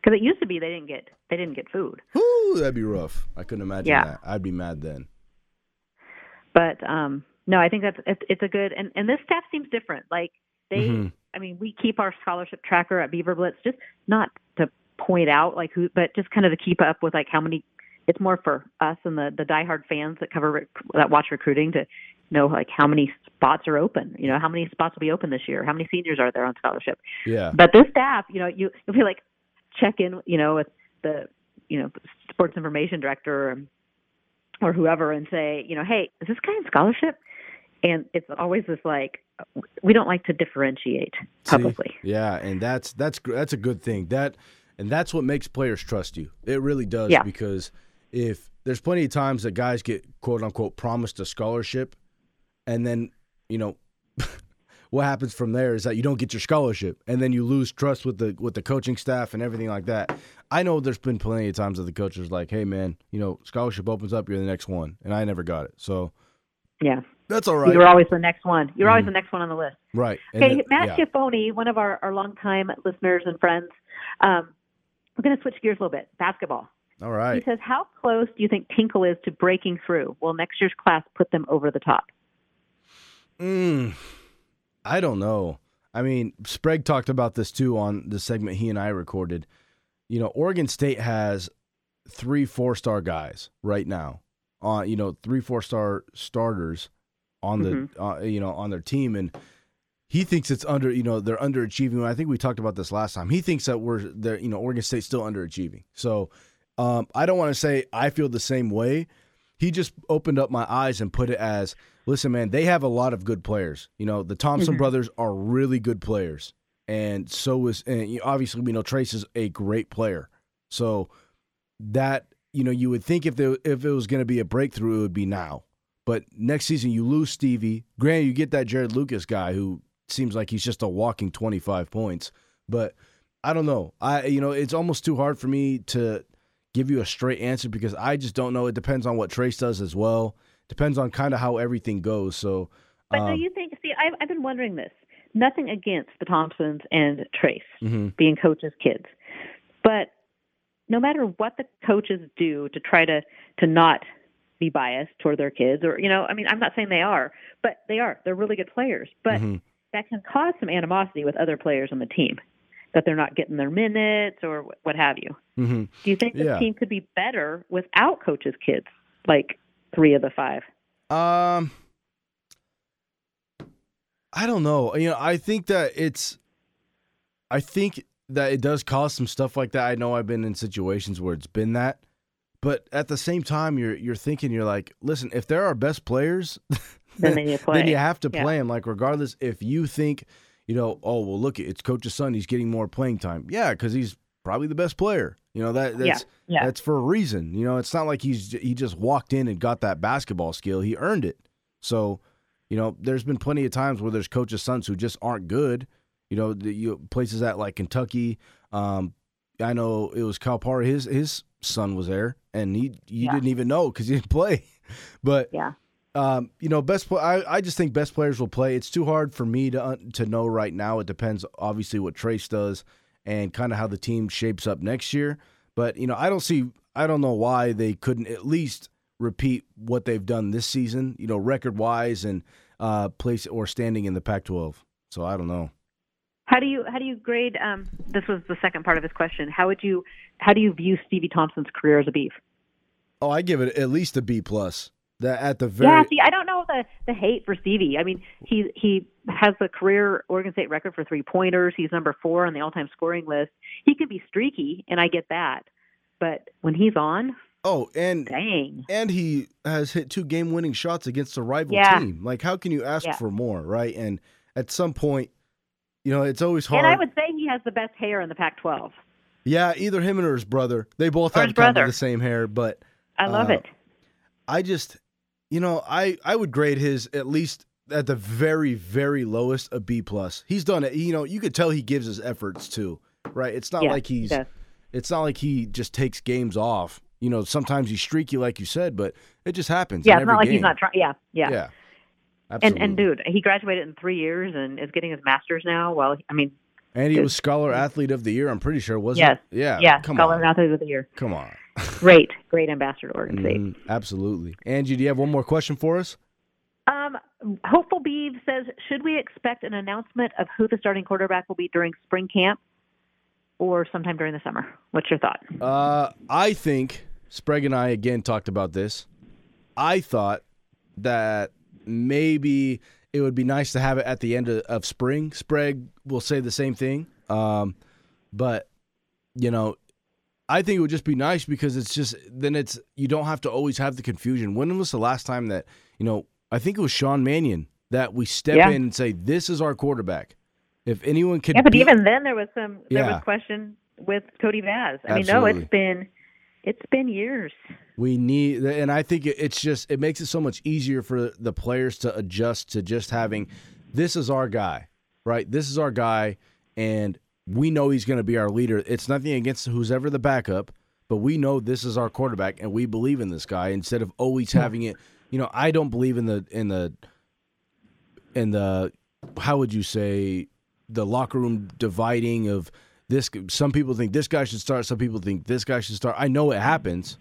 Because it used to be they didn't get they didn't get food, Whew, that'd be rough. I couldn't imagine Yeah. that. I'd be mad then. but um no, I think that's it's, it's a good and and this staff seems different. Like they, Mhm. I mean, we keep our scholarship tracker at Beaver Blitz just not to point out like who, but just kind of to keep up with like how many. It's more for us and the the diehard fans that cover that watch recruiting to know like how many spots are open. You know, how many spots will be open this year? How many seniors are there on scholarship? Yeah. But this staff, you know, you you'll be like check in, you know, with the you know sports information director or, or whoever and say, you know, hey, is this guy in scholarship? and it's always this like we don't like to differentiate publicly. See? Yeah, and that's that's that's a good thing. That and that's what makes players trust you. It really does Yeah. because if there's plenty of times that guys get quote unquote promised a scholarship and then, you know, what happens from there is that you don't get your scholarship and then you lose trust with the with the coaching staff and everything like that. I know there's been plenty of times that the coach was like, "Hey man, you know, scholarship opens up, you're the next one." And I never got it. So, Yeah, that's all right. you're always the next one. You're always the next one on the list. Right. Okay, then- Matt yeah. Schiaffoni, one of our, our longtime listeners and friends. Um, we're going to switch gears a little bit. Basketball. All He says, "How close do you think Tinkle is to breaking through? Will next year's class put them over the top?" Mm, I don't know. I mean, Sprague talked about this too on the segment he and I recorded. You know, Oregon State has three four star guys right now. On you know, three four star starters on the uh, you know on their team, and he thinks it's under you know they're underachieving. I think we talked about this last time. He thinks that we're there. You know, Oregon State's still underachieving. So um, I don't want to say I feel the same way. He just opened up my eyes and put it as, listen, man, they have a lot of good players. You know, the Thompson brothers are really good players, and so is and obviously we know Trace is a great player. So that you know, you would think if there if it was going to be a breakthrough, it would be now. But next season, you lose Stevie. Granted, you get that Jarod Lucas guy who seems like he's just a walking twenty five points. But I don't know. I you know, it's almost too hard for me to give you a straight answer because I just don't know. It depends on what Trace does as well. Depends on kind of how everything goes. So, But do um, you think? See, I've, I've been wondering this. Nothing against the Thompsons and Trace mhm. being coaches' kids, but no matter what the coaches do to try to to not be biased toward their kids, or you know, I mean, I'm not saying they are, but they are. They're really good players, but Mhm. that can cause some animosity with other players on the team that they're not getting their minutes or what have you. Mhm. Do you think the Yeah. team could be better without coaches' kids, like three of the five? Um, I don't know. You know, I think that it's, I think that it does cause some stuff like that. I know I've been in situations where it's been that, but at the same time, you're you're thinking you're like, listen, if they're our best players, Then to play. then you have to Yeah. play them. Like regardless, if you think, you know, oh well, look, it's Coach's son, he's getting more playing time. Yeah, because he's probably the best player. You know that Yeah, that's yeah. that's for a reason. You know, it's not like he's he just walked in and got that basketball skill. He earned it. So, you know, there's been plenty of times where there's coaches' sons who just aren't good. You know, the, you places at like Kentucky. Um, I know it was Calipari. His his son was there, and he you Yeah. didn't even know because he didn't play. But Yeah. Um, you know, best. Pl- I I just think best players will play. It's too hard for me to un- to know right now. It depends, obviously, what Trace does and kind of how the team shapes up next year. But you know, I don't see. I don't know why they couldn't at least repeat what they've done this season. You know, record wise and uh, place or standing in the Pac-12. So I don't know. How do you how do you grade? Um, this was the second part of his question. How would you how do you view Stevie Thompson's career as a beef? Oh, I give it at least a B plus. That at the very yeah, see, I don't know the the hate for Stevie. I mean, he he has the career Oregon State record for three pointers. He's number four on the all time scoring list. He can be streaky, and I get that. But when he's on, oh, and dang, and he has hit two game winning shots against a rival Yeah. team. Like, how can you ask Yeah. for more, right? And at some point, you know, it's always hard. and I would say he has the best hair in the Pac-12. yeah, either him or his brother. They both Or have kind brother. of the same hair, but I love Uh, it. I just, you know, I I would grade his at least at the very very lowest a B plus. He's done it. You know, you could tell he gives his efforts too, right? It's not Yeah, like he's does. it's not like he just takes games off. You know, sometimes he's streaky, like you said, but it just happens. Yeah, in it's not like he's not trying. Yeah, yeah. Yeah, And absolutely. and dude, he graduated in three years and is getting his master's now. Well, I mean, And he Good. was Scholar Athlete of the Year. I'm pretty sure, wasn't Yes. it? Yeah. yeah, Come scholar on. athlete of the year. Come on. Great, great ambassador to Oregon State. Mhm, absolutely. Angie, do you have one more question for us? Um, Hopeful Beeve says, should we expect an announcement of who the starting quarterback will be during spring camp or sometime during the summer? What's your thought? Uh, I think Sprague and I again talked about this. I thought that maybe it would be nice to have it at the end of, of spring. Sprague will say the same thing. Um, but you know, I think it would just be nice because it's just then it's you don't have to always have the confusion. When was the last time that you know? I think it was Sean Mannion that we step Yeah. in and say, "This is our quarterback." If anyone could, Yeah, but beat- even then there was some there Yeah. was question with Cody Vaz. I mean, no, it's been it's been years. we need, and I think it's just it makes it so much easier for the players to adjust to just having, "This is our guy," right? This is our guy, and we know he's going to be our leader. It's nothing against who's ever the backup, but we know this is our quarterback, and we believe in this guy. Instead of always having it, you know, I don't believe in the in the in the how would you say the locker room dividing of this. Some people think this guy should start. Some people think this guy should start. I know it happens,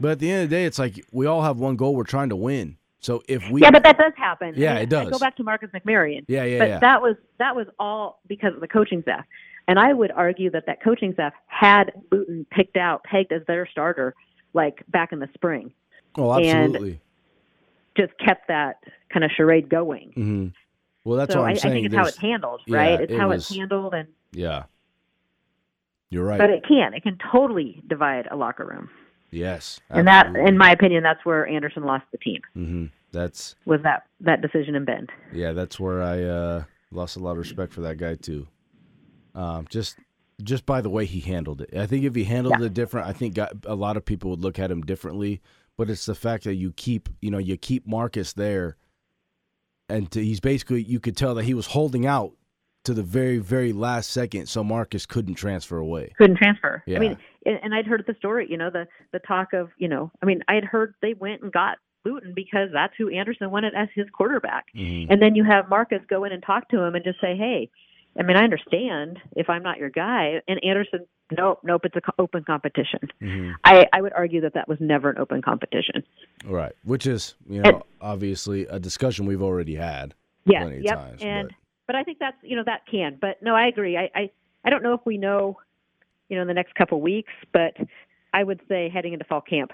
but at the end of the day, it's like we all have one goal. We're trying to win. So if we, yeah, but that does happen. Yeah, I mean, it does. I go back to Marcus McMaryion. yeah, yeah, but yeah. that was that was all because of the coaching staff. And I would argue that that coaching staff had Luton picked out, pegged as their starter, like back in the spring. oh, and- Just kept that kind of charade going. Mm-hmm. Well, that's so what I, I'm I saying. think it's how it's handled, yeah, right? it's it how was- it's handled, and Yeah, you're right. but it can it can totally divide a locker room. yes, And that, in my opinion, that's where Andersen lost the team. Mm-hmm. That's with that that decision in Bend? yeah. That's where I uh, lost a lot of respect for that guy too. Um, just just by the way he handled it. I think if he handled it different, I think got, a lot of people would look at him differently. But it's the fact that you keep, you know, you keep Marcus there, and to, he's basically you could tell that he was holding out to the very very last second, so Marcus couldn't transfer away. Couldn't transfer. Yeah. I mean, and I'd heard the story. You know, the the talk of you know, I mean, I had heard they went and got Luton because that's who Andersen wanted as his quarterback. Mhm. And then you have Marcus go in and talk to him and just say, hey. I mean, I understand if I'm not your guy. And Andersen, nope, nope, it's an open competition. Mhm. I, I would argue that that was never an open competition. Right, which is you know And- obviously a discussion we've already had. Yeah, plenty of yep. times, and but- but. I think that's you know that can. But no, I agree. I, I I don't know if we know, you know, in the next couple weeks, but I would say heading into fall camp,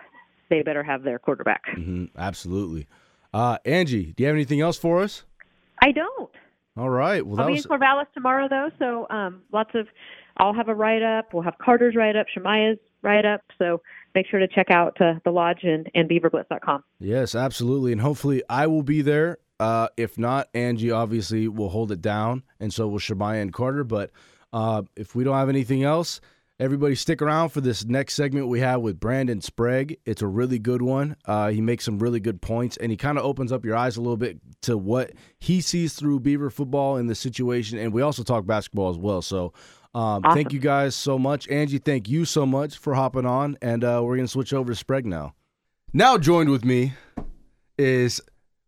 they better have their quarterback. hmm absolutely. Uh, Angie, do you have anything else for us? I don't. All right. Well, I'll that be was in Corvallis tomorrow though, so um, lots of. I'll have a write up. We'll have Carter's write up, Shemaya's write up. So make sure to check out uh, the lodge and, and beaverblitz.com. yes, absolutely, and hopefully I will be there. Uh, if not, Angie obviously will hold it down, and so will Shabaya and Carter. But uh, if we don't have anything else, everybody stick around for this next segment we have with Brandon Sprague. It's a really good one. Uh, he makes some really good points, and he kind of opens up your eyes a little bit to what he sees through Beaver football and the situation. And we also talk basketball as well. So. Um, Thank you guys so much. Angie, thank you so much for hopping on. And uh, we're going to switch over to Sprague now. Now, joined with me is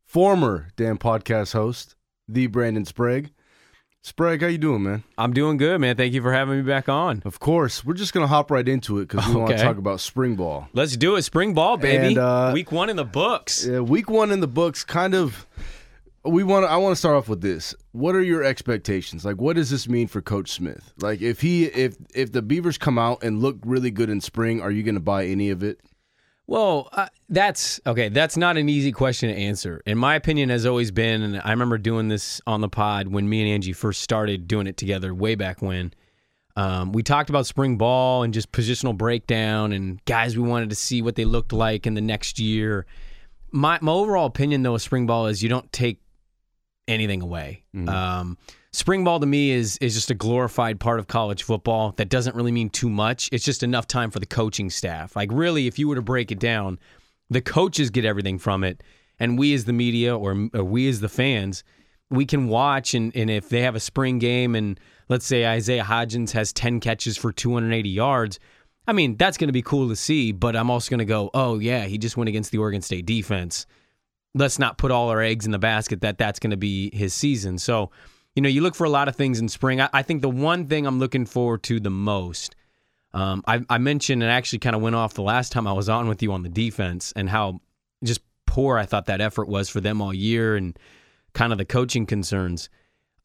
former damn podcast host, the Brandon Sprague. Sprague, how you doing, man? I'm doing good, man. Thank you for having me back on. Of course, we're just going to hop right into it because we want to talk about spring ball. Let's do it. Spring ball, baby. And, uh, Week one in the books. Yeah, week one in the books, kind of. We want. I want to start off with this. What are your expectations? Like, what does this mean for Coach Smith? Like, if he, if if the Beavers come out and look really good in spring, are you going to buy any of it? Well, uh, that's okay. That's not an easy question to answer. In my opinion, has always been, and I remember doing this on the pod when me and Angie first started doing it together way back when. Um, we talked about spring ball and just positional breakdown and guys we wanted to see what they looked like in the next year. My my overall opinion though of spring ball is you don't take anything away. Um, spring ball to me is is just a glorified part of college football that doesn't really mean too much. It's just enough time for the coaching staff. Like really, if you were to break it down, the coaches get everything from it, and we as the media or, or we as the fans, we can watch and and if they have a spring game and let's say Isaiah Hodgins has ten catches for 280 yards. I mean, that's going to be cool to see, but I'm also going to go, oh, yeah, he just went against the Oregon State defense let's not put all our eggs in the basket that that's going to be his season. So, you know, you look for a lot of things in spring. I, I think the one thing I'm looking forward to the most, um, I, I mentioned and actually kind of went off the last time I was on with you on the defense and how just poor I thought that effort was for them all year and kind of the coaching concerns.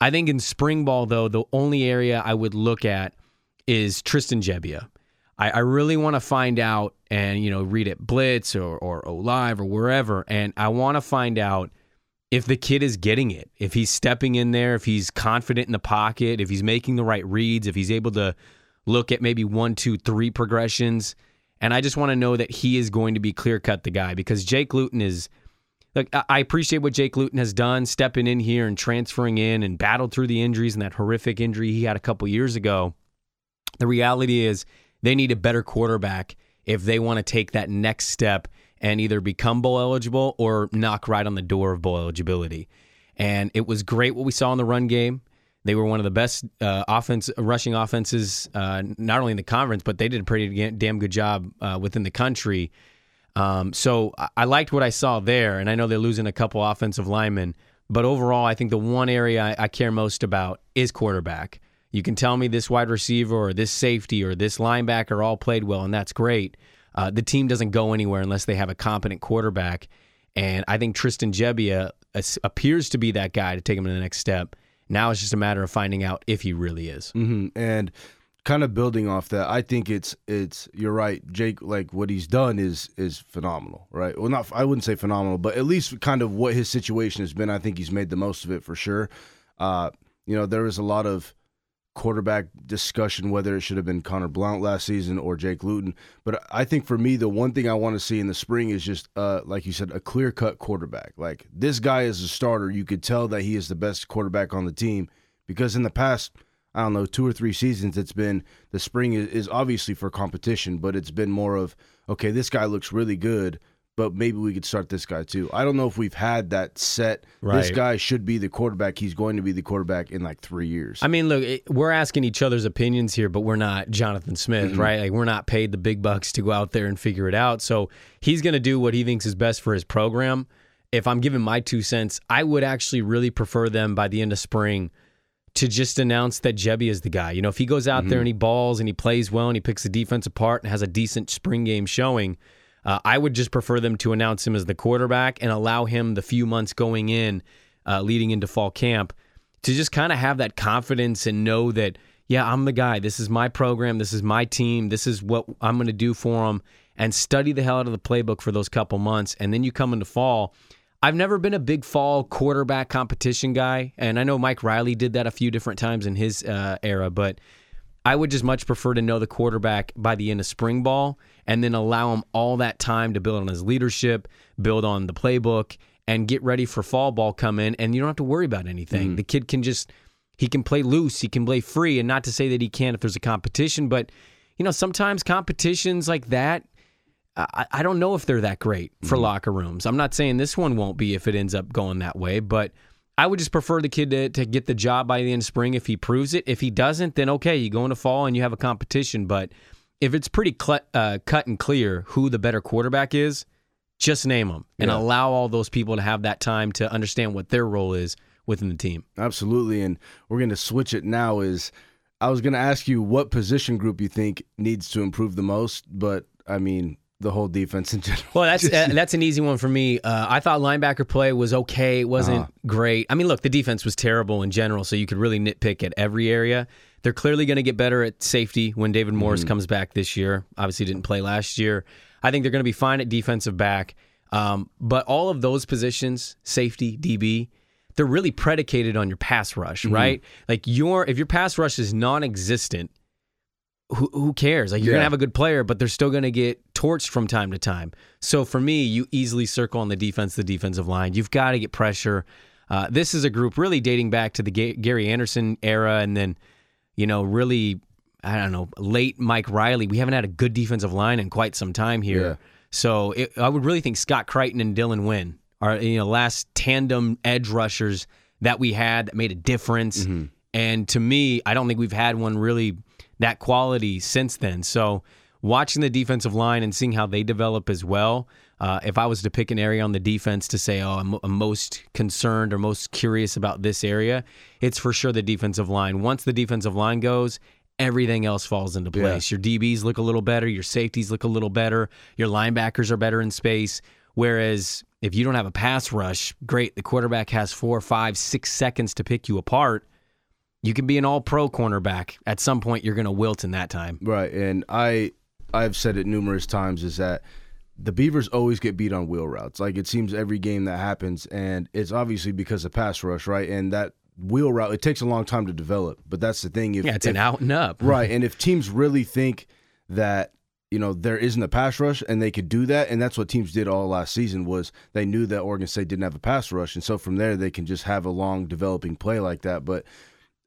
I think in spring ball, though, the only area I would look at is Tristan Gebbia. I, I really want to find out and you know read it Blitz or or O Live or wherever, and I want to find out if the kid is getting it, if he's stepping in there, if he's confident in the pocket, if he's making the right reads, if he's able to look at maybe one, two, three progressions, and I just want to know that he is going to be clear cut the guy because Jake Luton is look, I appreciate what Jake Luton has done, stepping in here and transferring in and battled through the injuries and that horrific injury he had a couple years ago. The reality is they need a better quarterback if they want to take that next step and either become bowl eligible or knock right on the door of bowl eligibility. And it was great what we saw in the run game. They were one of the best uh, offense rushing offenses, uh, not only in the conference, but they did a pretty damn good job uh, within the country. Um, so I liked what I saw there, and I know they're losing a couple offensive linemen, but overall, I think the one area I, I care most about is quarterback. You can tell me this wide receiver or this safety or this linebacker all played well, and that's great. Uh, the team doesn't go anywhere unless they have a competent quarterback. And I think Tristan Gebbia appears to be that guy to take him to the next step. Now it's just a matter of finding out if he really is. Mm-hmm. And kind of building off that, I think it's it's you're right, Jake. Like what he's done is is phenomenal, right? Well, not I wouldn't say phenomenal, but at least kind of what his situation has been. I think he's made the most of it for sure. Uh, you know, there was a lot of quarterback discussion whether it should have been Conor Blount last season or Jake Luton. But I think for me, the one thing I want to see in the spring is just, uh, like you said, a clear cut quarterback. Like this guy is a starter. You could tell that he is the best quarterback on the team because in the past, I don't know, two or three seasons, it's been the spring is, is obviously for competition, but it's been more of, okay, this guy looks really good but maybe we could start this guy too. I don't know if we've had that set. Right. This guy should be the quarterback. He's going to be the quarterback in like three years. I mean, look, we're asking each other's opinions here, but we're not Jonathan Smith, mm-hmm. right? Like we're not paid the big bucks to go out there and figure it out. So he's going to do what he thinks is best for his program. If I'm giving my two cents, I would actually really prefer them by the end of spring to just announce that Gebbia is the guy. You know, if he goes out mm-hmm. there and he balls and he plays well and he picks the defense apart and has a decent spring game showing – uh, I would just prefer them to announce him as the quarterback and allow him the few months going in, uh, leading into fall camp, to just kind of have that confidence and know that, yeah, I'm the guy. This is my program. This is my team. This is what I'm going to do for them. And study the hell out of the playbook for those couple months. And then you come into fall. I've never been a big fall quarterback competition guy. And I know Mike Riley did that a few different times in his uh, era, but I would just much prefer to know the quarterback by the end of spring ball and then allow him all that time to build on his leadership, build on the playbook, and get ready for fall ball come in. And you don't have to worry about anything. Mm-hmm. The kid can just he can play loose, he can play free, and not to say that he can't if there's a competition, but you know sometimes competitions like that. I, I don't know if they're that great for mm-hmm. locker rooms. I'm not saying this one won't be if it ends up going that way, but I would just prefer the kid to, to get the job by the end of spring if he proves it. If he doesn't, then okay, you go into fall and you have a competition. But if it's pretty cl- uh, cut and clear who the better quarterback is, just name them and yeah. allow all those people to have that time to understand what their role is within the team. Absolutely. And we're going to switch it now is I was going to ask you what position group you think needs to improve the most, but I mean, the whole defense in general. Well, that's uh, that's an easy one for me. Uh, I thought linebacker play was okay. It wasn't uh-huh. great. I mean, look, the defense was terrible in general, so you could really nitpick at every area. They're clearly going to get better at safety when David Morris mm-hmm. comes back this year. Obviously, didn't play last year. I think they're going to be fine at defensive back. Um, but all of those positions, safety, DB, they're really predicated on your pass rush, mm-hmm. right? Like your if your pass rush is non-existent – who, who cares? Like you're yeah. gonna have a good player, but they're still gonna get torched from time to time. So for me, you easily circle on the defense, the defensive line. You've got to get pressure. Uh, this is a group really dating back to the Gary Andersen era, and then you know really I don't know late Mike Riley. We haven't had a good defensive line in quite some time here. Yeah. So it, I would really think Scott Crichton and Dylan Wynn are you know last tandem edge rushers that we had that made a difference. Mm-hmm. And to me, I don't think we've had one really that quality since then. So watching the defensive line and seeing how they develop as well. Uh, if I was to pick an area on the defense to say, oh, I'm, I'm, most concerned or most curious about this area, it's for sure the defensive line. Once the defensive line goes, everything else falls into place. Yeah. Your DBs look a little better, your safeties look a little better, your linebackers are better in space. Whereas if you don't have a pass rush, great, the quarterback has four, five, six seconds to pick you apart you can be an all pro cornerback. At some point, you're going to wilt in that time. Right. And I, I've said it numerous times is that the Beavers always get beat on wheel routes. Like it seems every game that happens, and it's obviously because of pass rush, right? And that wheel route, it takes a long time to develop. But that's the thing. If, yeah, it's if, an out and up. Right. And if teams really think that you know there isn't a pass rush and they could do that and that's what teams did all last season was they knew that Oregon State didn't have a pass rush and so from there they can just have a long developing play like that but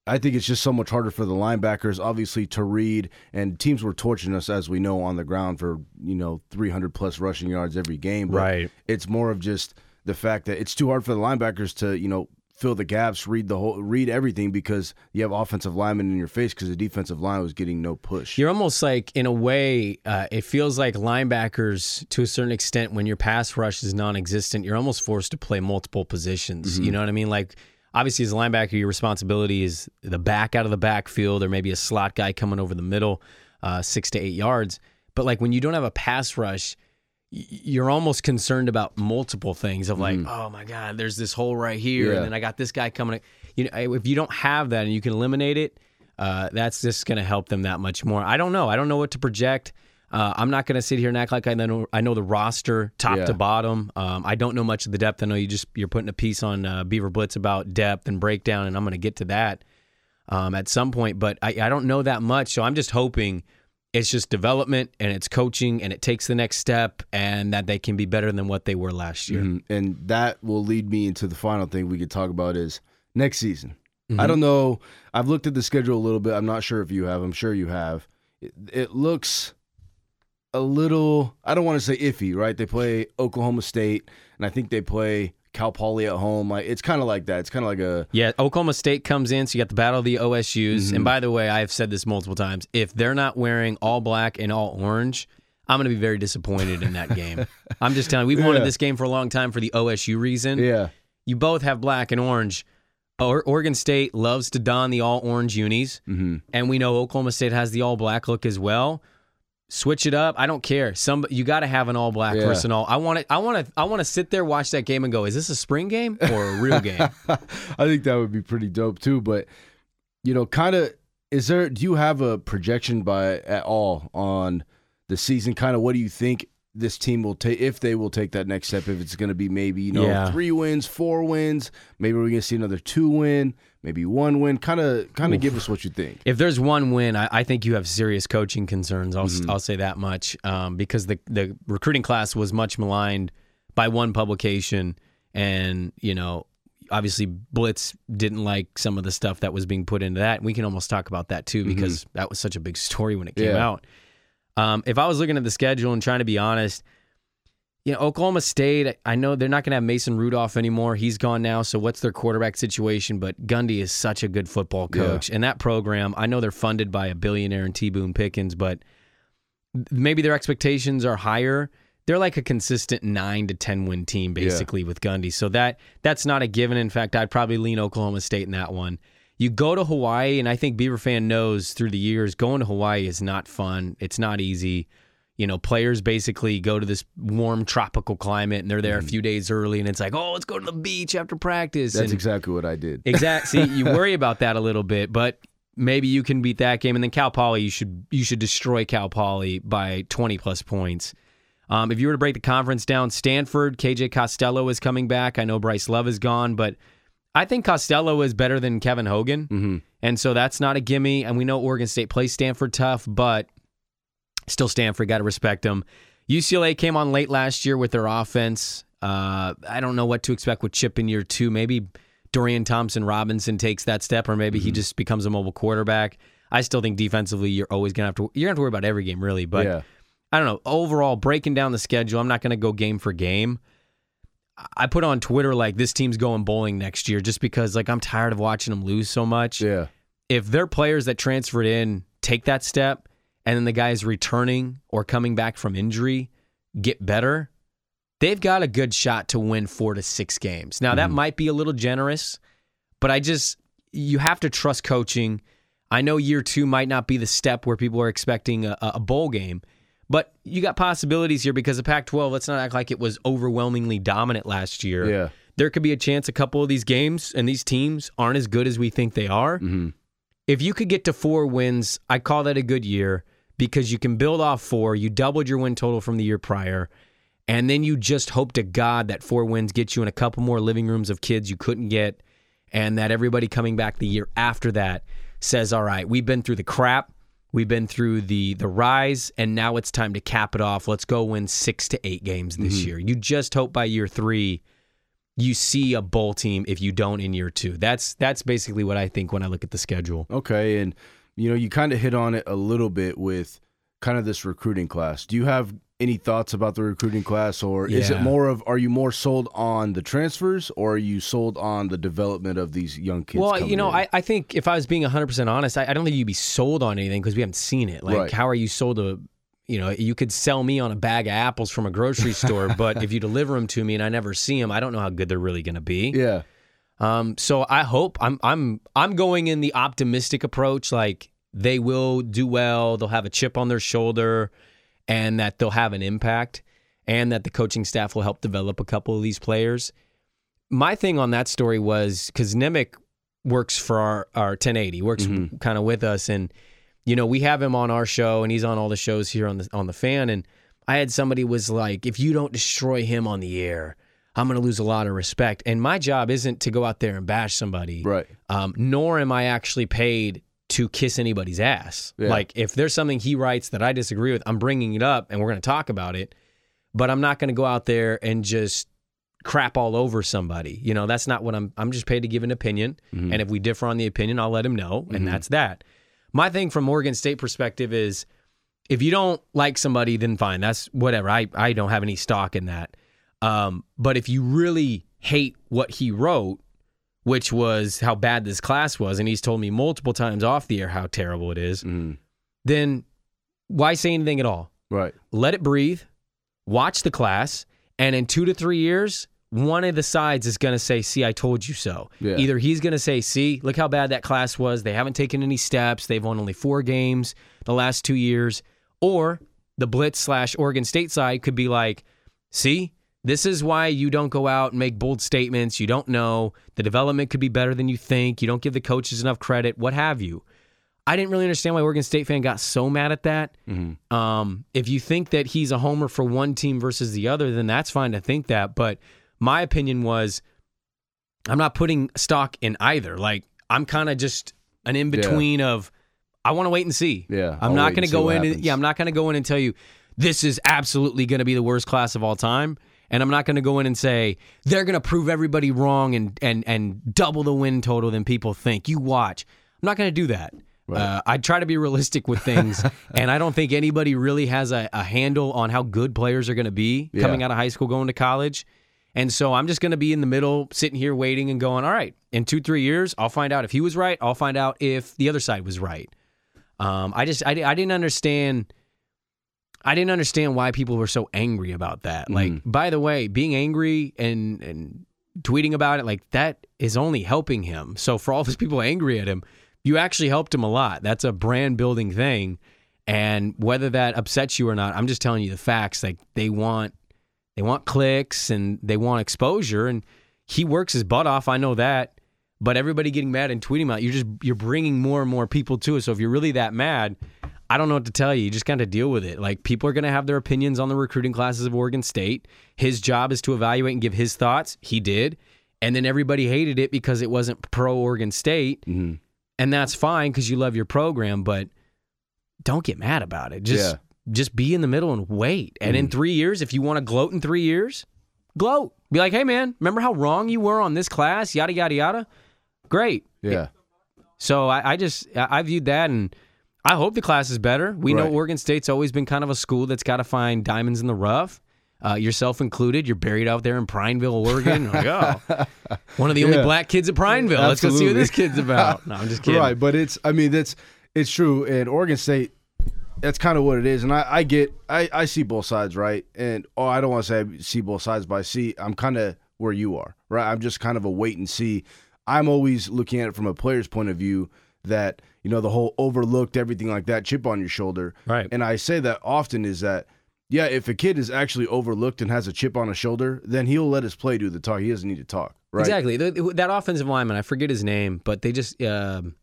I think it's just so much harder for the linebackers obviously to read and teams were torching us as we know on the ground for you know 300 plus rushing yards every game but Right. it's more of just the fact that it's too hard for the linebackers to you know fill the gaps read the whole read everything because you have offensive linemen in your face because the defensive line was getting no push You're almost like, in a way, uh, it feels like linebackers, to a certain extent, when your pass rush is non existent, you're almost forced to play multiple positions. You know what I mean? Like, obviously, as a linebacker, your responsibility is the back out of the backfield, or maybe a slot guy coming over the middle, uh, six to eight yards. But, like, when you don't have a pass rush, you're almost concerned about multiple things of like, oh my God, there's this hole right here, Yeah. and then I got this guy coming. You know, if you don't have that and you can eliminate it, uh, that's just going to help them that much more. I don't know. I don't know what to project. Uh, I'm not going to sit here and act like I know I know the roster top Yeah. to bottom. Um, I don't know much of the depth. I know you just you're putting a piece on uh, Beaver Blitz about depth and breakdown, and I'm going to get to that um, at some point. But I, I don't know that much, so I'm just hoping it's just development and it's coaching and it takes the next step and that they can be better than what they were last year. Mhm. And that will lead me into the final thing we could talk about is next season. Mm-hmm. I don't know. I've looked at the schedule a little bit. I'm not sure if you have. I'm sure you have. It, it looks a little. I don't want to say iffy, right? They play Oklahoma State, and I think they play Cal Poly at home. Like it's kind of like that. It's kind of like a Yeah, Oklahoma State comes in, so you got the battle of the OSUs. Mm-hmm. And by the way, I've said this multiple times. If they're not wearing all black and all orange, I'm going to be very disappointed in that game. I'm just telling you, we've wanted Yeah. this game for a long time for the OSU reason. yeah. You both have black and orange. Or- Oregon State loves to don the all orange unis, Mm-hmm. and we know Oklahoma State has the all black look as well. Switch it up. I don't care. Some you got to have an all black Yeah. versus an all. I want to. I want to. I want to sit there, watch that game, and go, "Is this a spring game or a real game?" I think that would be pretty dope too. But you know, kind of, is there? Do you have a projection by at all on the season? Kind of, what do you think this team will take if they will take that next step? If it's going to be maybe you know Yeah. three wins, four wins, maybe we're going to see another two win, maybe one win. Kind of, kind of give us what you think. If there's one win, I, I think you have serious coaching concerns. I'll Mm-hmm. I'll say that much um, because the the recruiting class was much maligned by one publication, and you know obviously Blitz didn't like some of the stuff that was being put into that. We can almost talk about that too because that was such a big story when it came Mm-hmm. Yeah. out. Um, if I was looking at the schedule and trying to be honest, you know, Oklahoma State, I know they're not going to have Mason Rudolph anymore. He's gone now. So what's their quarterback situation? But Gundy is such a good football Yeah. coach. And that program, I know they're funded by a billionaire in T Boone Pickens, but maybe their expectations are higher. They're like a consistent nine to ten win team, basically, with Gundy. So that that's not a given. In fact, I'd probably lean Oklahoma State in that one. You go to Hawaii, and I think Beaver fan knows through the years going to Hawaii is not fun. It's not easy. You know, players basically go to this warm tropical climate, and they're there a few days early, and it's like, oh, let's go to the beach after practice. That's and exactly what I did. Exactly. See, you worry about that a little bit, but maybe you can beat that game, and then Cal Poly, you should you should destroy Cal Poly by twenty plus points. Um, if you were to break the conference down, Stanford, KJ Costello is coming back. I know Bryce Love is gone, but I think Costello is better than Kevin Hogan, Mhm. and so that's not a gimme. And we know Oregon State plays Stanford tough, but still Stanford got to respect them. UCLA came on late last year with their offense. Uh, I don't know what to expect with Chip in year two. Maybe Dorian Thompson Robinson takes that step, or maybe he just becomes a mobile quarterback. I still think defensively, you're always gonna have to you're gonna have to worry about every game, really. But yeah. I don't know. Overall, breaking down the schedule, I'm not gonna go game for game. I put on Twitter like this team's going bowling next year, just because like I'm tired of watching them lose so much Yeah. if their players that transferred in take that step and then the guys returning or coming back from injury get better, they've got a good shot to win four to six games. Now, that might be a little generous, but I just, you have to trust coaching. I know year two might not be the step where people are expecting a, a bowl game, but you got possibilities here because the Pac 12, let's not act like it was overwhelmingly dominant last year Yeah. there could be a chance a couple of these games and these teams aren't as good as we think they are. Mhm. If you could get to four wins, I call that a good year because you can build off four. You doubled your win total from the year prior. And then you just hope to God that four wins get you in a couple more living rooms of kids you couldn't get. And that everybody coming back the year after that says, all right, we've been through the crap. We've been through the the rise, and now it's time to cap it off. Let's go win six to eight games this Mm-hmm. year. You just hope by year three you see a bowl team if you don't in year two. That's that's basically what I think when I look at the schedule. Okay, and you know, you kind of hit on it a little bit with kind of this recruiting class. Do you have any thoughts about the recruiting class, or is it more of are you more sold on the transfers, or are you sold on the development of these young kids? well, you know, in? I, I think if I was being 100% honest, I, I don't think you'd be sold on anything because we haven't seen it. Like, Right. how are you sold a, you know, you could sell me on a bag of apples from a grocery store, but if you deliver them to me and I never see them, I don't know how good they're really going to be. yeah, Um, so I hope I'm I'm I'm going in the optimistic approach, like they will do well, they'll have a chip on their shoulder, and that they'll have an impact, and that the coaching staff will help develop a couple of these players. My thing on that story was because Nimick works for our, our 1080, works kind of with us, and you know we have him on our show, and he's on all the shows here on the on the fan, and I had somebody was like, if you don't destroy him on the air, I'm going to lose a lot of respect. And my job isn't to go out there and bash somebody, right. um, nor am I actually paid to kiss anybody's ass. Yeah. Like if there's something he writes that I disagree with, I'm bringing it up and we're going to talk about it. But I'm not going to go out there and just crap all over somebody. You know, that's not what I'm. I'm just paid to give an opinion, Mm-hmm. and if we differ on the opinion, I'll let him know, and that's that. My thing from Oregon State perspective is, if you don't like somebody, then fine. That's whatever. I I don't have any stock in that. Um, but if you really hate what he wrote, which was how bad this class was, and he's told me multiple times off the air how terrible it is, Mhm. then why say anything at all? Right. Let it breathe, watch the class, and in two to three years, one of the sides is going to say, See, I told you so. Yeah. Either he's going to say, See, look how bad that class was. They haven't taken any steps. They've won only four games the last two years. Or the Blitz slash Oregon State side could be like, See, this is why you don't go out and make bold statements. You don't know. The development could be better than you think. You don't give the coaches enough credit, what have you. I didn't really understand why Oregon State fan got so mad at that. Um, if you think that he's a homer for one team versus the other, then that's fine to think that. But my opinion was, I'm not putting stock in either. Like I'm kind of just an in between of, I want to wait and see. Yeah, I'm I'll not going to go in. And, yeah, I'm not going to go in and tell you this is absolutely going to be the worst class of all time. And I'm not going to go in and say they're going to prove everybody wrong and and and double the win total than people think. You watch. I'm not going to do that. Uh, I try to be realistic with things, and I don't think anybody really has a, a handle on how good players are going to be Yeah. coming out of high school, going to college. And so I'm just going to be in the middle, sitting here waiting and going, all right, in two, three years, I'll find out if he was right. I'll find out if the other side was right. Um, I just, I, I didn't understand. I didn't understand why people were so angry about that. Mm-hmm. Like, by the way, being angry and and tweeting about it like that is only helping him. So for all those people angry at him, you actually helped him a lot. That's a brand building thing. And whether that upsets you or not, I'm just telling you the facts. Like they want they want clicks and they want exposure and he works his butt off. I know that. But everybody getting mad and tweeting about it, you're just you're bringing more and more people to it. So if you're really that mad, I don't know what to tell you. You just kind of deal with it. Like people are going to have their opinions on the recruiting classes of Oregon State. His job is to evaluate and give his thoughts. He did, and then everybody hated it because it wasn't pro Oregon State, Mhm. and that's fine because you love your program. But don't get mad about it. Just Yeah. just be in the middle and wait. And in three years, if you want to gloat in three years, gloat. Be like, hey man, remember how wrong you were on this class? Yada yada yada. Great. Yeah. So I, I just I viewed that, and I hope the class is better. We know Oregon State's always been kind of a school that's got to find diamonds in the rough. Uh, yourself included. You're buried out there in Prineville, Oregon. Like, oh, one of the only Yeah. black kids at Prineville. Let's go see what this kid's about. No, I'm just kidding. Right, but it's I mean that's it's true. And Oregon State, that's kind of what it is. And I, I get I, I see both sides, right? And oh, I don't want to say I see both sides, but I see I'm kind of where you are, right? I'm just kind of a wait and see. I'm always looking at it from a player's point of view that you know the whole overlooked everything like that chip on your shoulder, Right. And I say that often is that. Yeah, if a kid is actually overlooked and has a chip on his shoulder, then he'll let his play do the talk. He doesn't need to talk, right? Exactly. That offensive lineman, I forget his name, but they just um,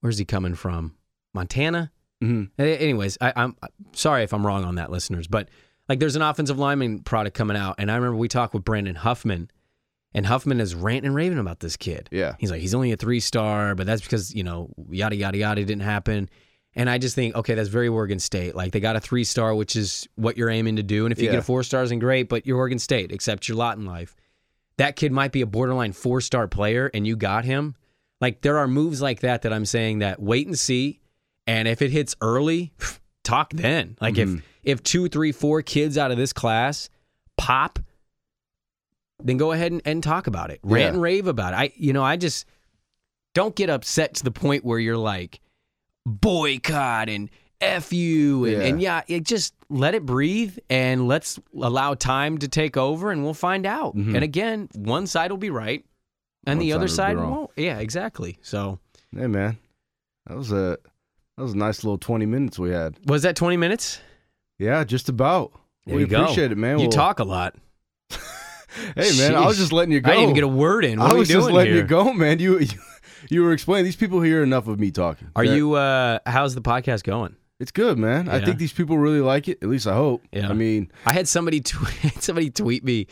where's he coming from? Montana. mm-hmm. Anyways, I, I'm sorry if I'm wrong on that, listeners, but like there's an offensive lineman product coming out, and I remember we talked with Brandon Huffman, and Huffman is ranting and raving about this kid. Yeah. He's like, he's only a three star, but that's because you know yada yada yada didn't happen. And I just think, okay, that's very Oregon State. Like they got a three star, which is what you're aiming to do. And if you Yeah. get a four stars, and great, but you're Oregon State, accept your lot in life. That kid might be a borderline four star player, and you got him. Like there are moves like that that I'm saying that wait and see. And if it hits early, talk then. Like Mm-hmm. if if two, three, four kids out of this class pop, then go ahead and, and talk about it. Rant Yeah. and rave about it. I you know, I just don't get upset to the point where you're like boycott and F you and Yeah. and yeah it just let it breathe and let's allow time to take over and we'll find out. Mhm. And again, one side will be right and One the other side side be wrong. won't. Yeah, exactly. So Hey man, that was a that was a nice little twenty minutes we had. was that 20 minutes? Yeah, just about. There we you go. appreciate it, man. You Well, talk a lot. Hey man, I was just letting you go. I didn't even get a word in. What I are we was just letting here? you go, man. You, you you were explaining. These people hear enough of me talking. Are you? uh How's the podcast going? It's good, man. I think these people really like it. At least I hope. Yeah. I mean, I had somebody tweet, somebody tweet me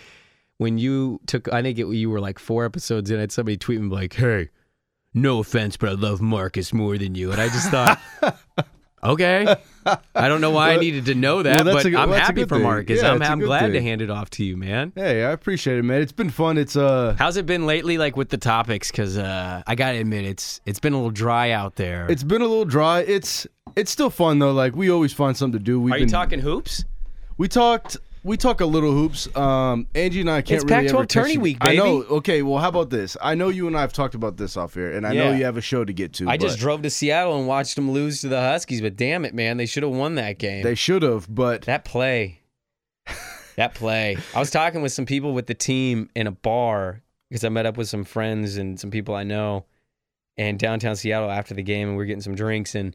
when you took. I think it, you were like four episodes in. I had somebody tweet me like, "Hey, no offense, but I love Marcus more than you," and I just thought. Okay, I don't know why I needed to know that, well, but good- I'm well, happy for thing. Marcus. Yeah, I'm, I'm glad to hand it off to you, man. hey, I appreciate it, man. It's been fun. It's uh, How's it been lately, like with the topics? Because uh, I gotta admit, it's it's been a little dry out there. it's been a little dry. It's it's still fun though. Like we always find something to do. We've Are you been, talking hoops? We talked. We talk a little hoops. Um, Angie and I can't It's really Pac-12 ever tourney week, I know. Okay, well, how about this? I know you and I have talked about this off here, and I know you have a show to get to. I just drove to Seattle and watched them lose to the Huskies, but damn it, man, they should have won that game. They should have, but That play. that play. I was talking with some people with the team in a bar because I met up with some friends and some people I know in downtown Seattle after the game and we are getting some drinks and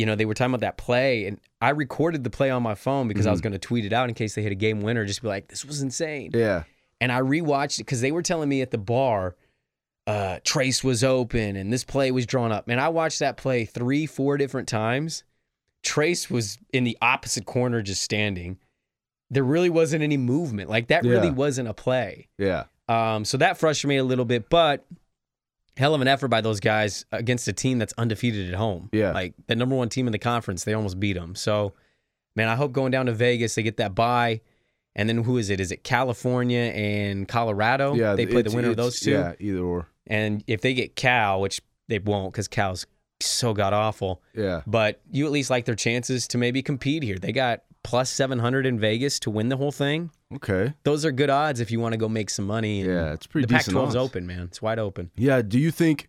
you know, they were talking about that play and I recorded the play on my phone because I was going to tweet it out in case they hit a game winner just be like this was insane. yeah, And I rewatched it cuz they were telling me at the bar uh Trace was open and this play was drawn up. And I watched that play 3 4 different times. Trace was in the opposite corner just standing. There really wasn't any movement. Like that really wasn't a play. yeah, Um, so that frustrated me a little bit, but hell of an effort by those guys against a team that's undefeated at home. Yeah. Like the number one team in the conference, they almost beat them. So, man, I hope going down to Vegas, they get that bye. And then who is it? Is it California and Colorado? yeah. They play the winner of those two. Yeah, either or. And if they get Cal, which they won't because Cal's so god awful, Yeah, but you at least like their chances to maybe compete here. They got plus 700 in Vegas to win the whole thing. okay. Those are good odds if you want to go make some money. and Yeah, it's pretty the decent Pac-12's open, man. It's wide open. Yeah. Do you think?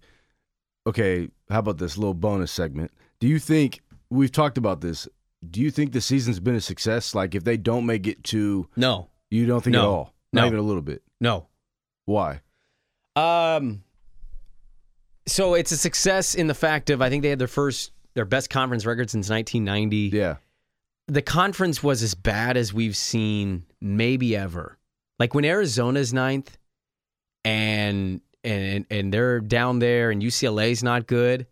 Okay, how about this little bonus segment? Do you think we've talked about this? Do you think the season's been a success? Like, if they don't make it to, No, you don't think at No. all? Not No. even a little bit. no. Why? Um, so it's a success in the fact of I think they had their first, their best conference record since 1990. Yeah, The conference was as bad as we've seen maybe ever. Like when Arizona's ninth, and and and they're down there, and UCLA's not good.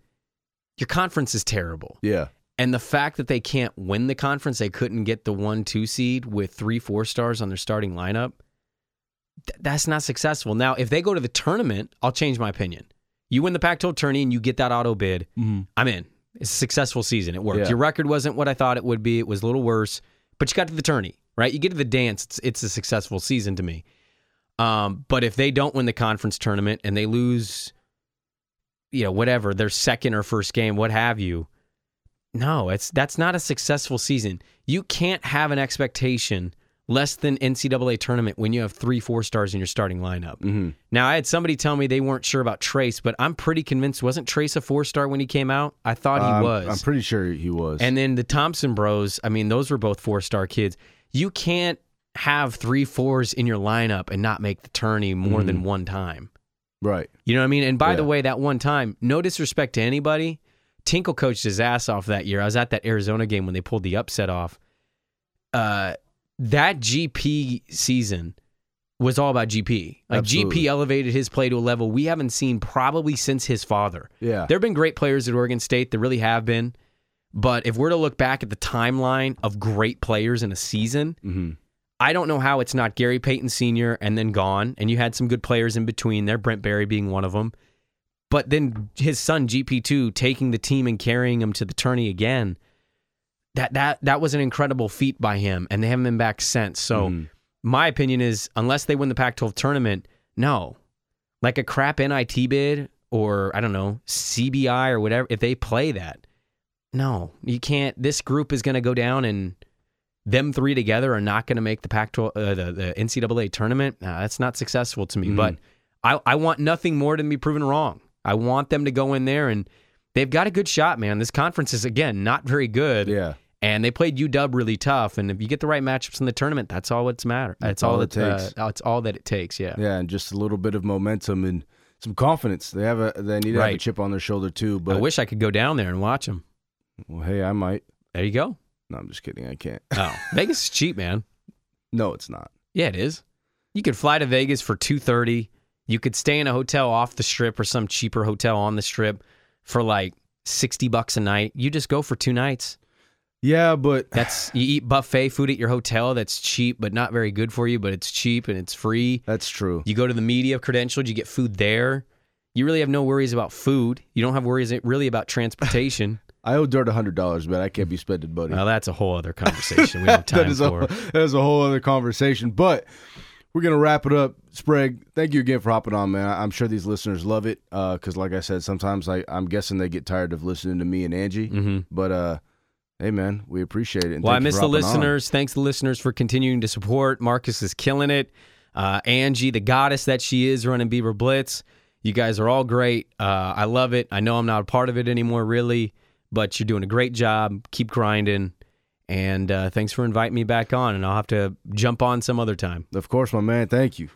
Your conference is terrible. yeah, And the fact that they can't win the conference, they couldn't get the one, two seed with three, four stars on their starting lineup. th- that's not successful. Now, if they go to the tournament, I'll change my opinion. You win the Pac-12 tourney and you get that auto bid. Mhm. I'm in. It's a successful season. It worked. Yeah. Your record wasn't what I thought it would be. It was a little worse, but you got to the tourney, right? You get to the dance. It's, it's a successful season to me. Um, but if they don't win the conference tournament and they lose, you know, whatever their second or first game, what have you, no, it's that's not a successful season. You can't have an expectation less than NCAA tournament when you have three, four stars in your starting lineup. Mhm. Now, I had somebody tell me they weren't sure about Trace, but I'm pretty convinced wasn't Trace a four star when he came out? I thought he was. I'm pretty sure he was. And then the Thompson bros, I mean, those were both four star kids. You can't have three fours in your lineup and not make the tourney more than one time. right. You know what I mean? And by the way, that one time, no disrespect to anybody, Tinkle coached his ass off that year. I was at that Arizona game when they pulled the upset off. Uh, that GP season was all about GP. Like Absolutely. GP elevated his play to a level we haven't seen probably since his father. Yeah. There have been great players at Oregon State. There really have been. But if we're to look back at the timeline of great players in a season, hmm I don't know how it's not Gary Payton Sr. and then gone. And you had some good players in between there, Brent Barry being one of them. But then his son GP2 taking the team and carrying him to the tourney again. That that that was an incredible feat by him, and they haven't been back since. So Mhm. my opinion is, unless they win the Pac-12 tournament, no, like a crap NIT bid or I don't know CBI or whatever. If they play that, no, you can't. This group is going to go down, and them three together are not going to make the Pac-12, uh, the, the NCAA tournament. Nah, that's not successful to me. Mhm. But I, I want nothing more than to be proven wrong. I want them to go in there and they've got a good shot, man. This conference is again not very good. Yeah. And they played UW really tough. And if you get the right matchups in the tournament, that's all what's matter. That's, all, it it uh, takes. That's all that it takes. Yeah. Yeah, and just a little bit of momentum and some confidence. They have a they need to have a chip on their shoulder too. But I wish I could go down there and watch them. well, hey, I might. There you go. No, I'm just kidding. I can't. Oh, Vegas is cheap, man. no, it's not. Yeah, it is. You could fly to Vegas for two thirty. You could stay in a hotel off the strip or some cheaper hotel on the strip for like sixty bucks a night. You just go for two nights. Yeah, but That's you eat buffet food at your hotel. That's cheap, but not very good for you. But it's cheap and it's free. that's true. You go to the media credentialed. You get food there. You really have no worries about food. You don't have worries really about transportation. I owe Dirt hundred dollars, but I can't be spending money. well, that's a whole other conversation. We don't have time that is for. a that is a whole other conversation. But we're gonna wrap it up. Sprague, thank you again for hopping on, man. I'm sure these listeners love it because, like I said, sometimes I, I'm guessing they get tired of listening to me and Angie. Mhm. But uh, hey, man, we appreciate it. and Well, I miss the hopping on. listeners. Thanks the listeners for continuing to support. Marcus is killing it. Uh, Angie, the goddess that she is, running Beaver Blitz. You guys are all great. Uh, I love it. I know I'm not a part of it anymore, really, but you're doing a great job. Keep grinding. And uh, thanks for inviting me back on. And I'll have to jump on some other time. Of course, my man. Thank you.